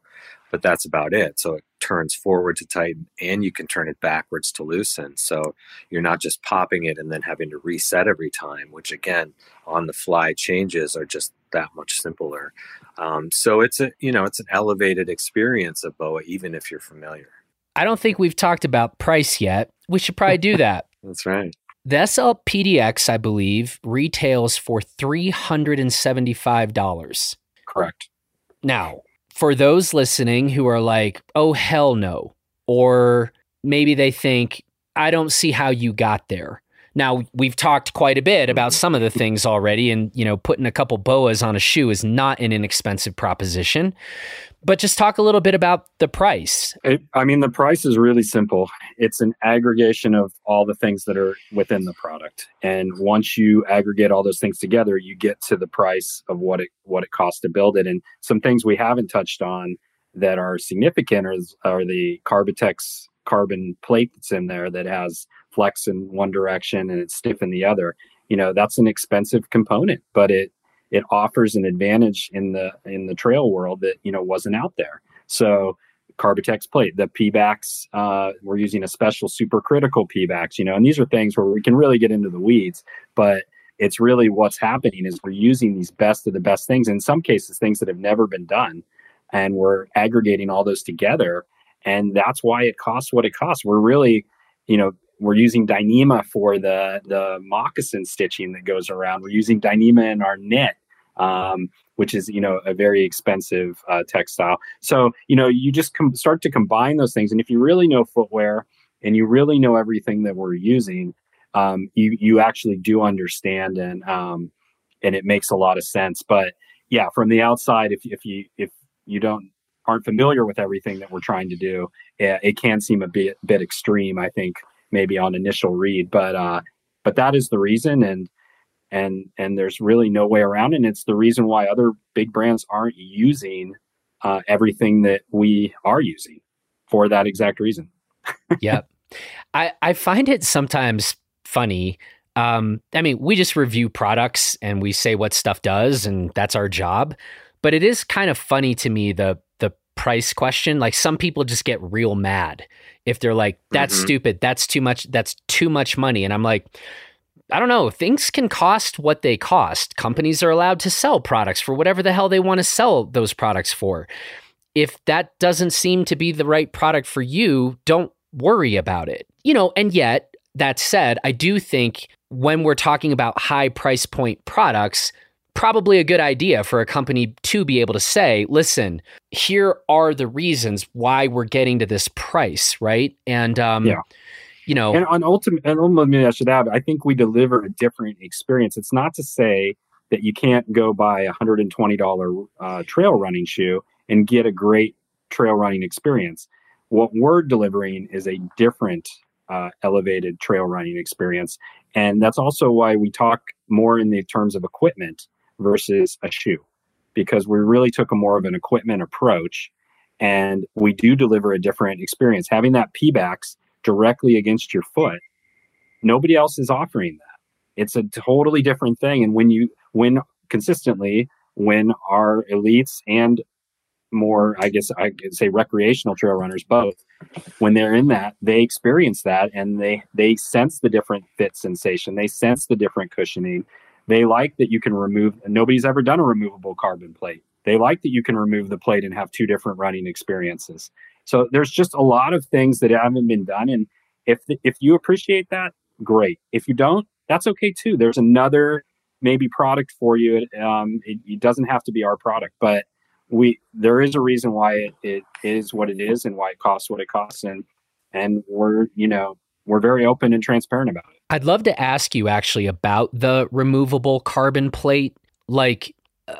but that's about it. So it turns forward to tighten and you can turn it backwards to loosen. So you're not just popping it and then having to reset every time, which again, on the fly changes are just that much simpler. Um, so it's a, you know, it's an elevated experience of BOA, even if you're familiar.
I don't think we've talked about price yet. We should probably do that.
That's right.
The SL PDX, I believe, retails for $375.
Correct.
Now, for those listening who are like, oh, hell no, or maybe they think, I don't see how you got there. Now we've talked quite a bit about mm-hmm. some of the things already, and you know, putting a couple boas on a shoe is not an inexpensive proposition. But just talk a little bit about the price.
It, I mean, the price is really simple. It's an aggregation of all the things that are within the product, and once you aggregate all those things together, you get to the price of what it what it costs to build it. And some things we haven't touched on that are significant are, are the Carbitex carbon plate that's in there that has flex in one direction and it's stiff in the other you know that's an expensive component but it it offers an advantage in the in the trail world that you know wasn't out there so Carbitex plate, the Pebax, uh, we're using a special supercritical Pebax, you know, and these are things where we can really get into the weeds, but it's really what's happening is we're using these best of the best things, in some cases, things that have never been done, and we're aggregating all those together. And that's why it costs what it costs. We're really, you know, we're using Dyneema for the the moccasin stitching that goes around. We're using Dyneema in our knit, um, which is you know a very expensive uh, textile. So you know you just com- start to combine those things, and if you really know footwear and you really know everything that we're using, um, you you actually do understand and um, and it makes a lot of sense. But yeah, from the outside, if if you if you don't aren't familiar with everything that we're trying to do, it, it can seem a bit bit extreme. I think maybe on initial read, but uh, but that is the reason, and and and there's really no way around. And it's the reason why other big brands aren't using uh, everything that we are using for that exact reason.
yep, I I find it sometimes funny. Um, I mean, we just review products and we say what stuff does, and that's our job. But it is kind of funny to me the price question. Like some people just get real mad if they're like, that's mm-hmm. stupid. That's too much. That's too much money. And I'm like, I don't know. Things can cost what they cost. Companies are allowed to sell products for whatever the hell they want to sell those products for. If that doesn't seem to be the right product for you, don't worry about it. You know, and yet, that said, I do think when we're talking about high price point products, probably a good idea for a company to be able to say, listen, here are the reasons why we're getting to this price, right? And um, yeah. You know,
and on ultimate, and ultimately, I should add, I think we deliver a different experience. It's not to say that you can't go buy a hundred and twenty dollar uh, trail running shoe and get a great trail running experience. What we're delivering is a different uh, elevated trail running experience. And that's also why we talk more in the terms of equipment versus a shoe, because we really took a more of an equipment approach and we do deliver a different experience. Having that Pebax directly against your foot, nobody else is offering that. It's a totally different thing. And when you, when consistently, when our elites and more, I guess I could say recreational trail runners both, when they're in that, they experience that and they they sense the different fit sensation. They sense the different cushioning. They like that you can remove. Nobody's ever done a removable carbon plate. They like that you can remove the plate and have two different running experiences. So there's just a lot of things that haven't been done, and if the, if you appreciate that, great. If you don't, that's okay too. There's another maybe product for you. Um, it, it doesn't have to be our product, but we there is a reason why it, it is what it is and why it costs what it costs and and we're you know we're very open and transparent about it
i'd love to ask you actually about the removable carbon plate like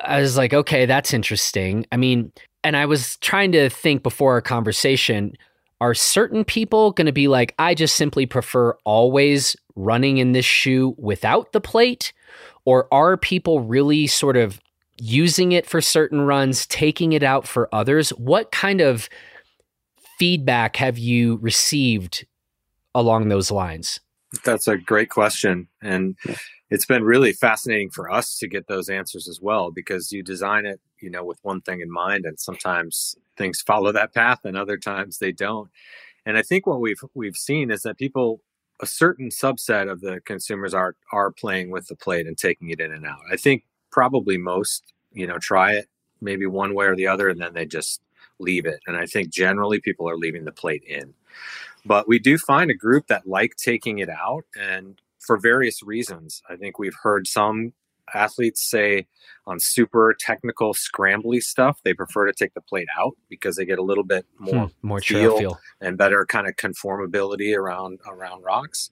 i was like okay that's interesting i mean and i was trying to think before our conversation are certain people going to be like i just simply prefer always running in this shoe without the plate or are people really sort of using it for certain runs, taking it out for others. What kind of feedback have you received along those lines?
That's a great question. And it's been really fascinating for us to get those answers as well because you design it, you know, with one thing in mind and sometimes things follow that path and other times they don't. And I think what we've we've seen is that people a certain subset of the consumers are are playing with the plate and taking it in and out. I think probably most you know try it maybe one way or the other and then they just leave it and i think generally people are leaving the plate in but we do find a group that like taking it out and for various reasons. I think we've heard some athletes say on super technical scrambly stuff they prefer to take the plate out because they get a little bit more
hmm, more feel, feel.
and better kind of conformability around around rocks.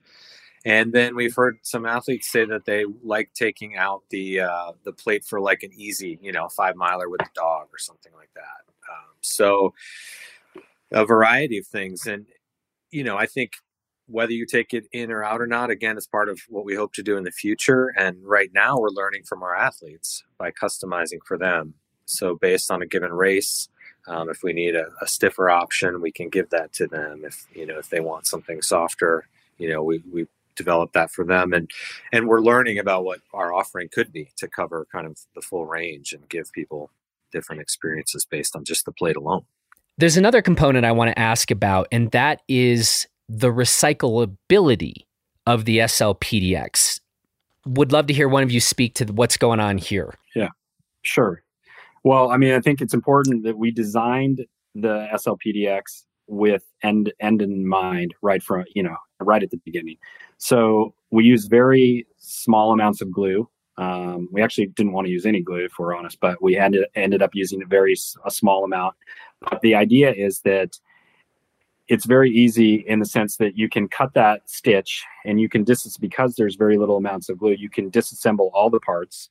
And then we've heard some athletes say that they like taking out the uh, the plate for like an easy, you know, five miler with a dog or something like that. Um, so a variety of things, and you know, I think whether you take it in or out or not, again, is part of what we hope to do in the future. And right now, we're learning from our athletes by customizing for them. So based on a given race, um, if we need a, a, stiffer option, we can give that to them. If you know if they want something softer, you know we we develop that for them and and we're learning about what our offering could be to cover kind of the full range and give people different experiences based on just the plate alone
there's another component i want to ask about and that is the recyclability of the slpdx would love to hear one of you speak to what's going on here.
Yeah sure. Well i mean i think it's important that we designed the slpdx with end end in mind right from you know right at the beginning. So we use very small amounts of glue. Um, we actually didn't want to use any glue, if we're honest, but we ended ended up using a very a small amount. But the idea is that it's very easy in the sense that you can cut that stitch and you can dis because there's very little amounts of glue. You can disassemble all the parts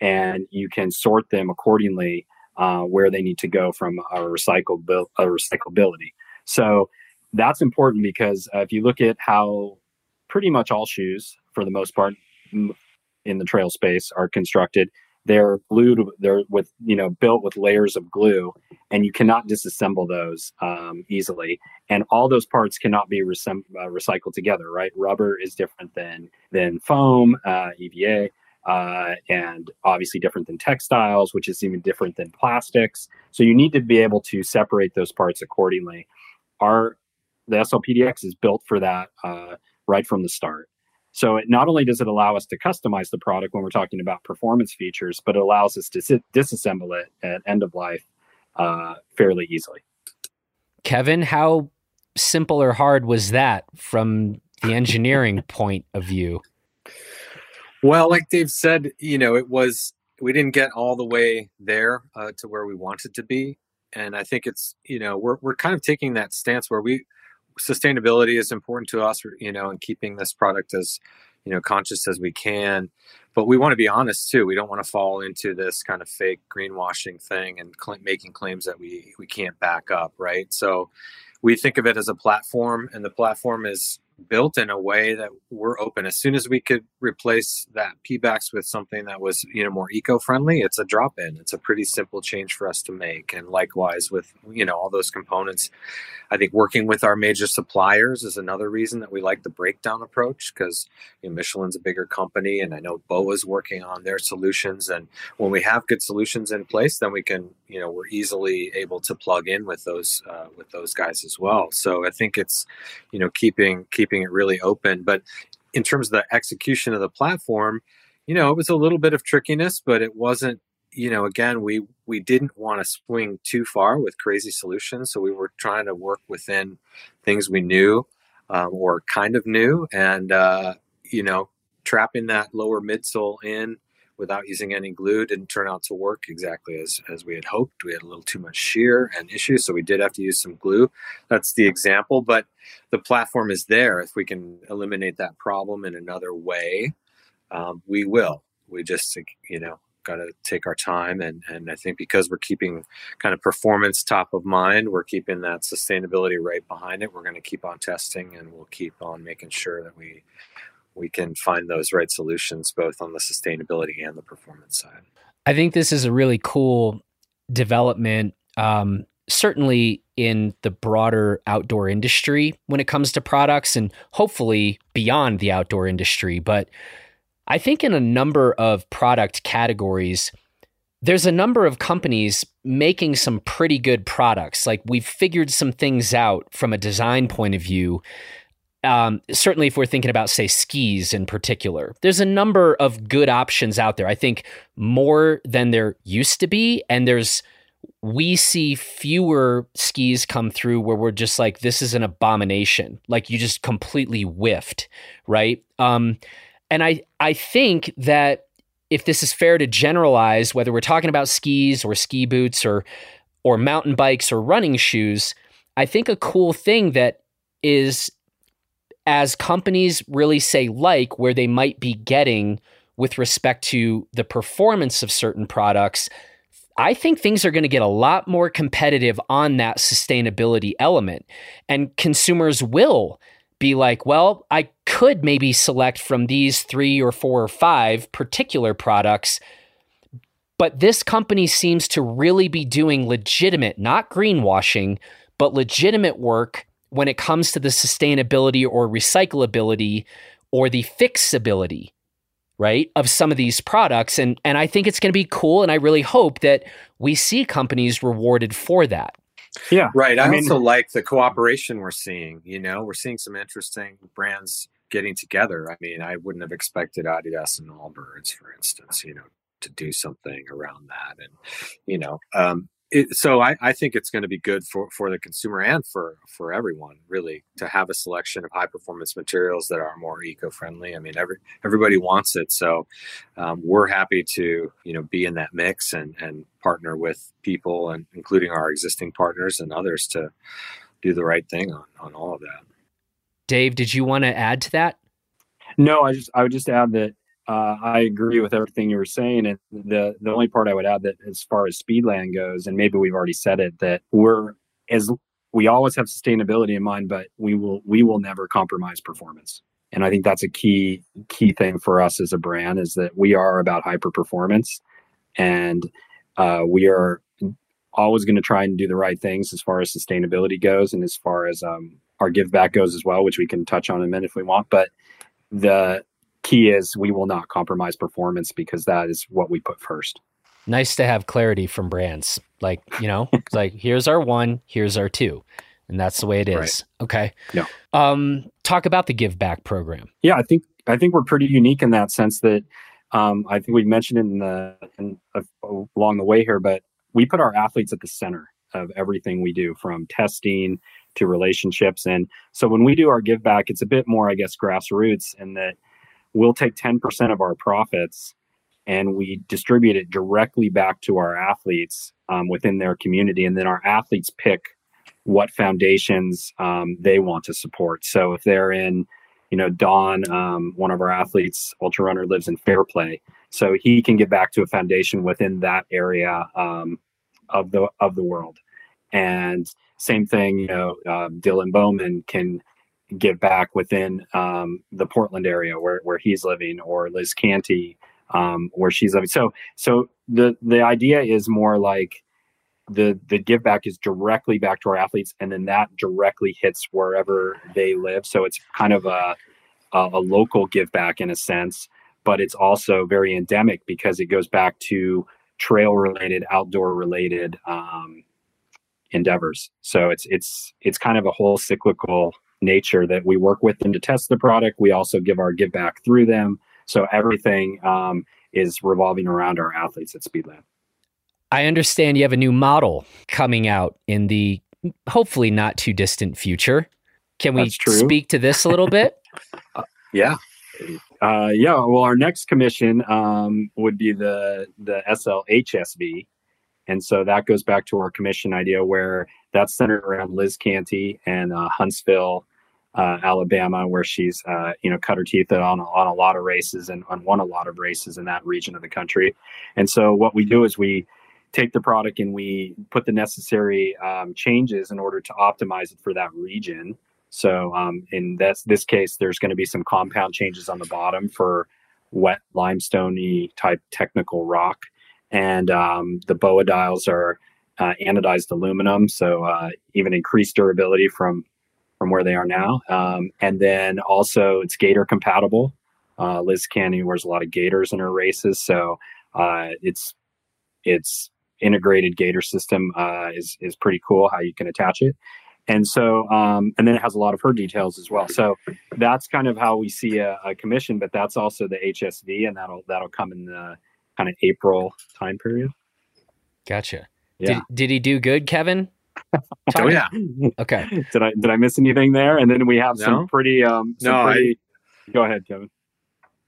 and you can sort them accordingly uh, where they need to go from a recycled a recyclability. So that's important because uh, if you look at how pretty much all shoes, for the most part, in the trail space are constructed. They're glued. They're with you know built with layers of glue, and you cannot disassemble those um, easily. And all those parts cannot be uh, recycled together. Right? Rubber is different than than foam, uh, EVA. Uh, and obviously different than textiles, which is even different than plastics. So you need to be able to separate those parts accordingly. Our the SLPDX is built for that uh, right from the start. So it not only does it allow us to customize the product when we're talking about performance features, but it allows us to sit, disassemble it at end of life uh, fairly easily.
Kevin, how simple or hard was that from the engineering point of view?
Well, like Dave said, you know, it was we didn't get all the way there uh, to where we wanted to be, and I think it's you know we're we're kind of taking that stance where we sustainability is important to us, you know, and keeping this product as you know conscious as we can. But we want to be honest too. We don't want to fall into this kind of fake greenwashing thing and cl- making claims that we we can't back up, right? So we think of it as a platform, and the platform is built in a way that we're open. As soon as we could replace that Pebax with something that was, you know, more eco-friendly, it's a drop-in. It's a pretty simple change for us to make. And likewise with, you know, all those components. I think working with our major suppliers is another reason that we like the breakdown approach because you know, Michelin's a bigger company, and I know BOA's working on their solutions. And when we have good solutions in place, then we can, you know, we're easily able to plug in with those uh, with those guys as well. So I think it's, you know, keeping keeping it really open. But in terms of the execution of the platform, you know, it was a little bit of trickiness, but it wasn't you know again we we didn't want to swing too far with crazy solutions so we were trying to work within things we knew um, or kind of knew and uh, you know trapping that lower midsole in without using any glue didn't turn out to work exactly as, as we had hoped. We had a little too much shear and issues, so we did have to use some glue. That's the example, but the platform is there. If we can eliminate that problem in another way, um, we will. We just, you know, got to take our time. And, and I think because we're keeping kind of performance top of mind, we're keeping that sustainability right behind it. We're going to keep on testing and we'll keep on making sure that we we can find those right solutions both on the sustainability and the performance side.
I think this is a really cool development, um, certainly in the broader outdoor industry when it comes to products and hopefully beyond the outdoor industry. But I think in a number of product categories, there's a number of companies making some pretty good products. Like we've figured some things out from a design point of view um, certainly if we're thinking about say skis in particular there's a number of good options out there i think more than there used to be. And there's we see fewer skis come through where we're just like this is an abomination. Like you just completely whiffed right? Um, and i i think that if this is fair to generalize whether we're talking about skis or ski boots or or mountain bikes or running shoes i think a cool thing that is as companies really say like where they might be getting with respect to the performance of certain products, I think things are going to get a lot more competitive on that sustainability element. And consumers will be like, well, I could maybe select from these three or four or five particular products. But this company seems to really be doing legitimate, not greenwashing, but legitimate work when it comes to the sustainability or recyclability or the fixability right of some of these products and and I think it's going to be cool and I really hope that we see companies rewarded for that.
Yeah. Right. I, I mean, also like the cooperation we're seeing, you know, we're seeing some interesting brands getting together. I mean, I wouldn't have expected Adidas and Allbirds, for instance, you know, to do something around that. And, you know, um, it, so I, I, think it's going to be good for, for the consumer and for, for everyone really to have a selection of high performance materials that are more eco-friendly. I mean, every, everybody wants it. So um, we're happy to, you know, be in that mix and, and partner with people and including our existing partners and others to do the right thing on, on all of that.
Dave, did you want to add to that?
No, I just, I would just add that uh, I agree with everything you were saying. And the the only part I would add that as far as Speedland goes, and maybe we've already said it, that we're as we always have sustainability in mind, but we will we will never compromise performance. And I think that's a key key thing for us as a brand is that we are about hyper performance, and uh, we are always going to try and do the right things as far as sustainability goes, and as far as um, our give back goes as well, which we can touch on in a minute if we want. But the key is we will not compromise performance because that is what we put first.
Nice to have clarity from brands. Like, you know, like here's our one, here's our two. And that's the way it is. Right. Okay.
Yeah.
Um, talk about the give back program.
Yeah, I think I think we're pretty unique in that sense that um, I think we mentioned it in the in, uh, along the way here, but we put our athletes at the center of everything we do from testing to relationships. And so when we do our give back, it's a bit more, I guess, grassroots in that we'll take 10% of our profits and we distribute it directly back to our athletes um, within their community. And then our athletes pick what foundations um, they want to support. So if they're in, you know, Don, um, one of our athletes, ultra runner, lives in Fairplay, so he can give back to a foundation within that area um, of the of the world. and same thing, you know, uh, Dylan Bowman can give back within um, the Portland area where, where he's living, or Liz Canty um, where she's living. So, so the the idea is more like the the give back is directly back to our athletes, and then that directly hits wherever they live. So it's kind of a a, a local give back in a sense, but it's also very endemic because it goes back to trail related, outdoor related um, endeavors. So it's it's it's kind of a whole cyclical nature that we work with them to test the product. We also give our give back through them. So everything um, is revolving around our athletes at Speedland.
I understand you have a new model coming out in the hopefully not too distant future. Can we speak to this a little bit?
uh, yeah. Uh, yeah. Well, our next commission um, would be the the SLHSV, and so that goes back to our commission idea where that's centered around Liz Canty and uh, Huntsville, uh, Alabama, where she's uh, you know cut her teeth on on a lot of races and, and won a lot of races in that region of the country. And so what we do is we take the product and we put the necessary um, changes in order to optimize it for that region. So um, in this this case, there's going to be some compound changes on the bottom for wet limestoney type technical rock, and um, the BOA dials are uh, anodized aluminum, so uh, even increased durability from from where they are now. Um, and then also it's gaiter compatible. Uh, Liz Canty wears a lot of gaiters in her races, so uh, it's it's integrated gaiter system uh, is is pretty cool how you can attach it. And so, um, and then it has a lot of her details as well. So that's kind of how we see a, a commission, but that's also the HSV, and that'll that'll come in the kind of April time period.
Gotcha. Yeah. Did, did he do good, Kevin?
oh yeah.
Okay.
did I did I miss anything there? And then we have no? some pretty um some
no,
pretty, I, go ahead, Kevin.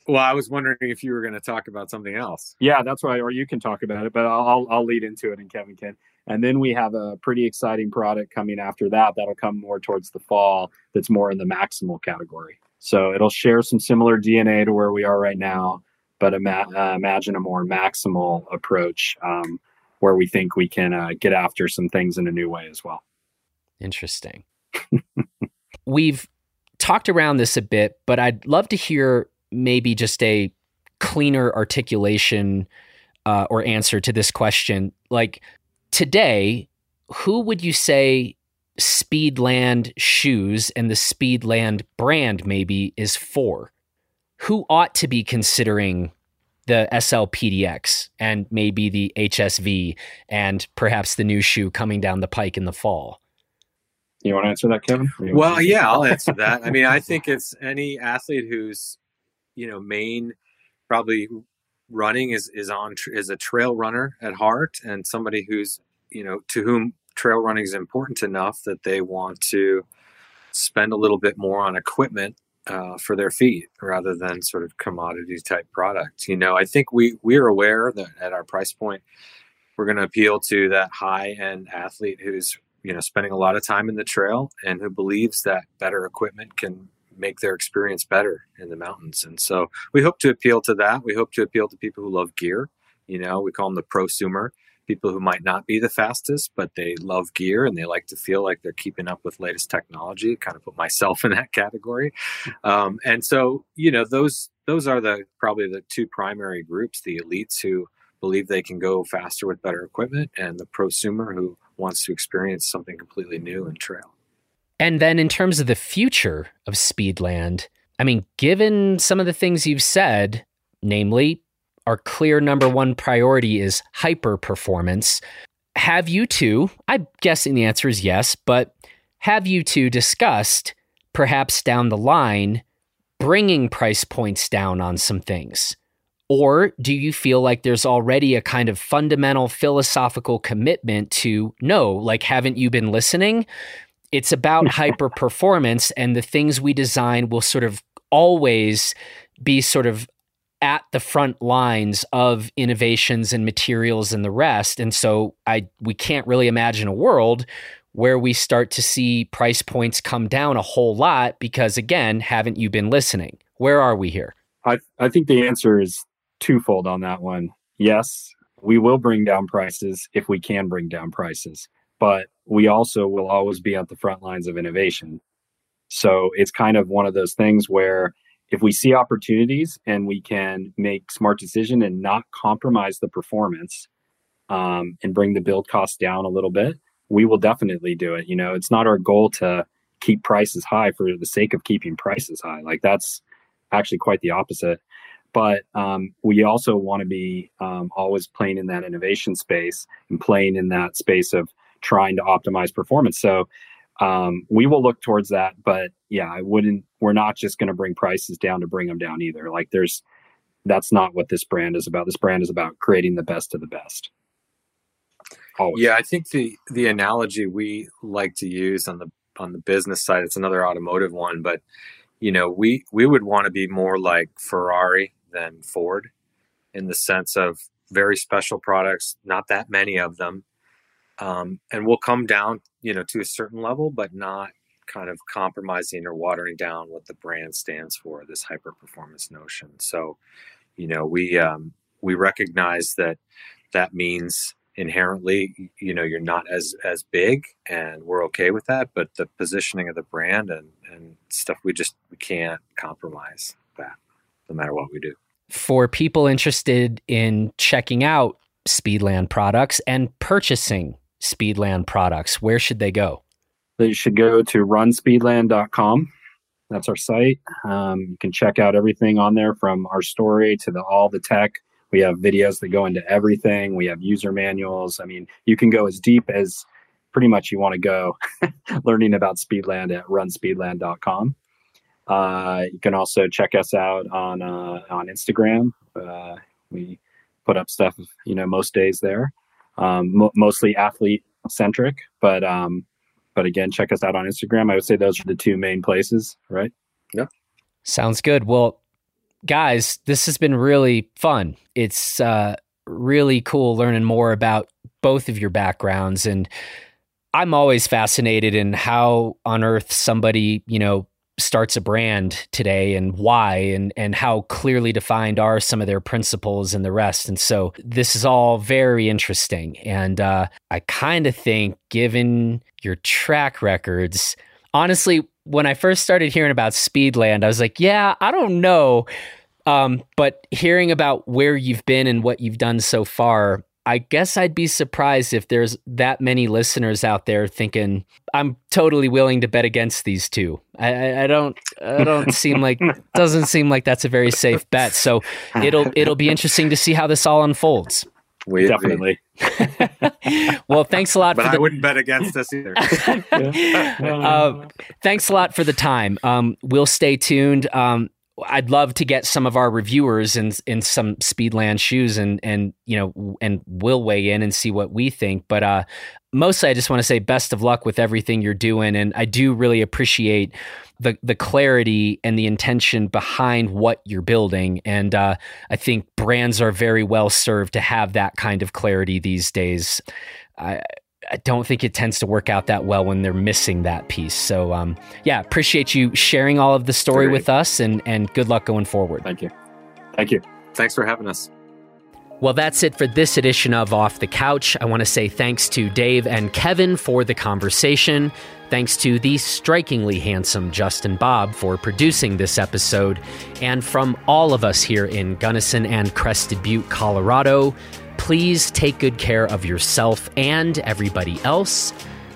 Well, I was wondering if you were going to talk about something else.
Yeah, that's right. Or you can talk about it, but I'll I'll lead into it, and Kevin can. And then we have a pretty exciting product coming after that. That'll come more towards the fall. That's more in the maximal category. So it'll share some similar DNA to where we are right now, but ima- uh, imagine a more maximal approach um, where we think we can uh, get after some things in a new way as well.
Interesting. We've talked around this a bit, but I'd love to hear maybe just a cleaner articulation uh, or answer to this question. Like today, who would you say Speedland shoes and the Speedland brand maybe is for? Who ought to be considering the SLPDX and maybe the HSV and perhaps the new shoe coming down the pike in the fall?
You want to answer that, Kevin?
Well, yeah, I'll answer that. I mean, I think it's any athlete who's, you know, main probably running is is on is a trail runner at heart and somebody who's, you know, to whom trail running is important enough that they want to spend a little bit more on equipment uh, for their feet rather than sort of commodity type products. You know, I think we we're aware that at our price point, we're going to appeal to that high end athlete who's you know spending a lot of time in the trail and who believes that better equipment can make their experience better in the mountains. And so we hope to appeal to that. We hope to appeal to people who love gear. You know, we call them the prosumer people who might not be the fastest, but they love gear and they like to feel like they're keeping up with latest technology. Kind of put myself in that category. Um, and so, you know, those those are the probably the two primary groups: the elites who believe they can go faster with better equipment, and the prosumer who wants to experience something completely new in trail.
And then, in terms of the future of Speedland, I mean, given some of the things you've said, namely our clear number one priority is hyper performance. Have you two, I'm guessing the answer is yes, but have you two discussed perhaps down the line bringing price points down on some things? Or do you feel like there's already a kind of fundamental philosophical commitment to no, like, haven't you been listening? It's about hyper performance, and the things we design will sort of always be sort of at the front lines of innovations and materials and the rest. And so I we can't really imagine a world where we start to see price points come down a whole lot because again, haven't you been listening? Where are we here?
I, I think the answer is twofold on that one. Yes, we will bring down prices if we can bring down prices. But we also will always be at the front lines of innovation. So it's kind of one of those things where if we see opportunities and we can make smart decision and not compromise the performance um, and bring the build cost down a little bit, we will definitely do it. You know, it's not our goal to keep prices high for the sake of keeping prices high. Like that's actually quite the opposite. But um, we also want to be um, always playing in that innovation space and playing in that space of trying to optimize performance. So um, we will look towards that. But yeah, I wouldn't. We're not just going to bring prices down to bring them down either. Like there's, that's not what this brand is about. This brand is about creating the best of the best.
Always. Yeah, I think the the analogy we like to use on the on the business side, it's another automotive one, but you know, we we would want to be more like Ferrari than Ford in the sense of very special products, not that many of them, um, and we'll come down, you know, to a certain level, but not kind of compromising or watering down what the brand stands for. This hyper performance notion. So, you know, we um, we recognize that that means inherently you know you're not as as big and we're okay with that but the positioning of the brand and and stuff we just we can't compromise that no matter what we do
for people interested in checking out speedland products and purchasing speedland products where should they go
they should go to runspeedland.com that's our site um, you can check out everything on there from our story to the all the tech we have videos that go into everything. We have user manuals. I mean, you can go as deep as pretty much you want to go learning about Speedland at runspeedland.com. Uh, you can also check us out on uh, on Instagram. Uh, we put up stuff, you know, most days there, um, mo- mostly athlete centric. But um, but again, check us out on Instagram. I would say those are the two main places, right?
Yeah.
Sounds good. Well, guys, this has been really fun. It's uh, really cool learning more about both of your backgrounds. And I'm always fascinated in how on earth somebody, you know, starts a brand today and why and and how clearly defined are some of their principles and the rest and so this is all very interesting and uh, i kind of think given your track records honestly when I first started hearing about Speedland, I was like, yeah, I don't know. Um, but hearing about where you've been and what you've done so far, I guess I'd be surprised if there's that many listeners out there thinking I'm totally willing to bet against these two. I, I don't, I don't seem like doesn't seem like that's a very safe bet. So it'll it'll be interesting to see how this all unfolds.
We definitely.
well, thanks a lot.
But
for
the... I wouldn't bet against us either.
uh, thanks a lot for the time. Um, we'll stay tuned. Um, I'd love to get some of our reviewers in in some Speedland shoes and and you know and we'll weigh in and see what we think. But uh, mostly, I just want to say best of luck with everything you're doing, and I do really appreciate the the clarity and the intention behind what you're building. And uh, I think brands are very well served to have that kind of clarity these days. I, I don't think it tends to work out that well when they're missing that piece. So, um, yeah, appreciate you sharing all of the story Great. with us, and and good luck going forward.
Thank you. Thank you.
Thanks for having us.
Well, that's it for this edition of Off the Couch. I want to say thanks to Dave and Kevin for the conversation. Thanks to the strikingly handsome Justin Bob for producing this episode. And from all of us here in Gunnison and Crested Butte, Colorado, Please take good care of yourself and everybody else.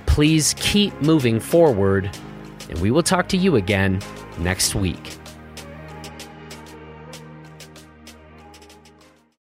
Please keep moving forward, and we will talk to you again next week.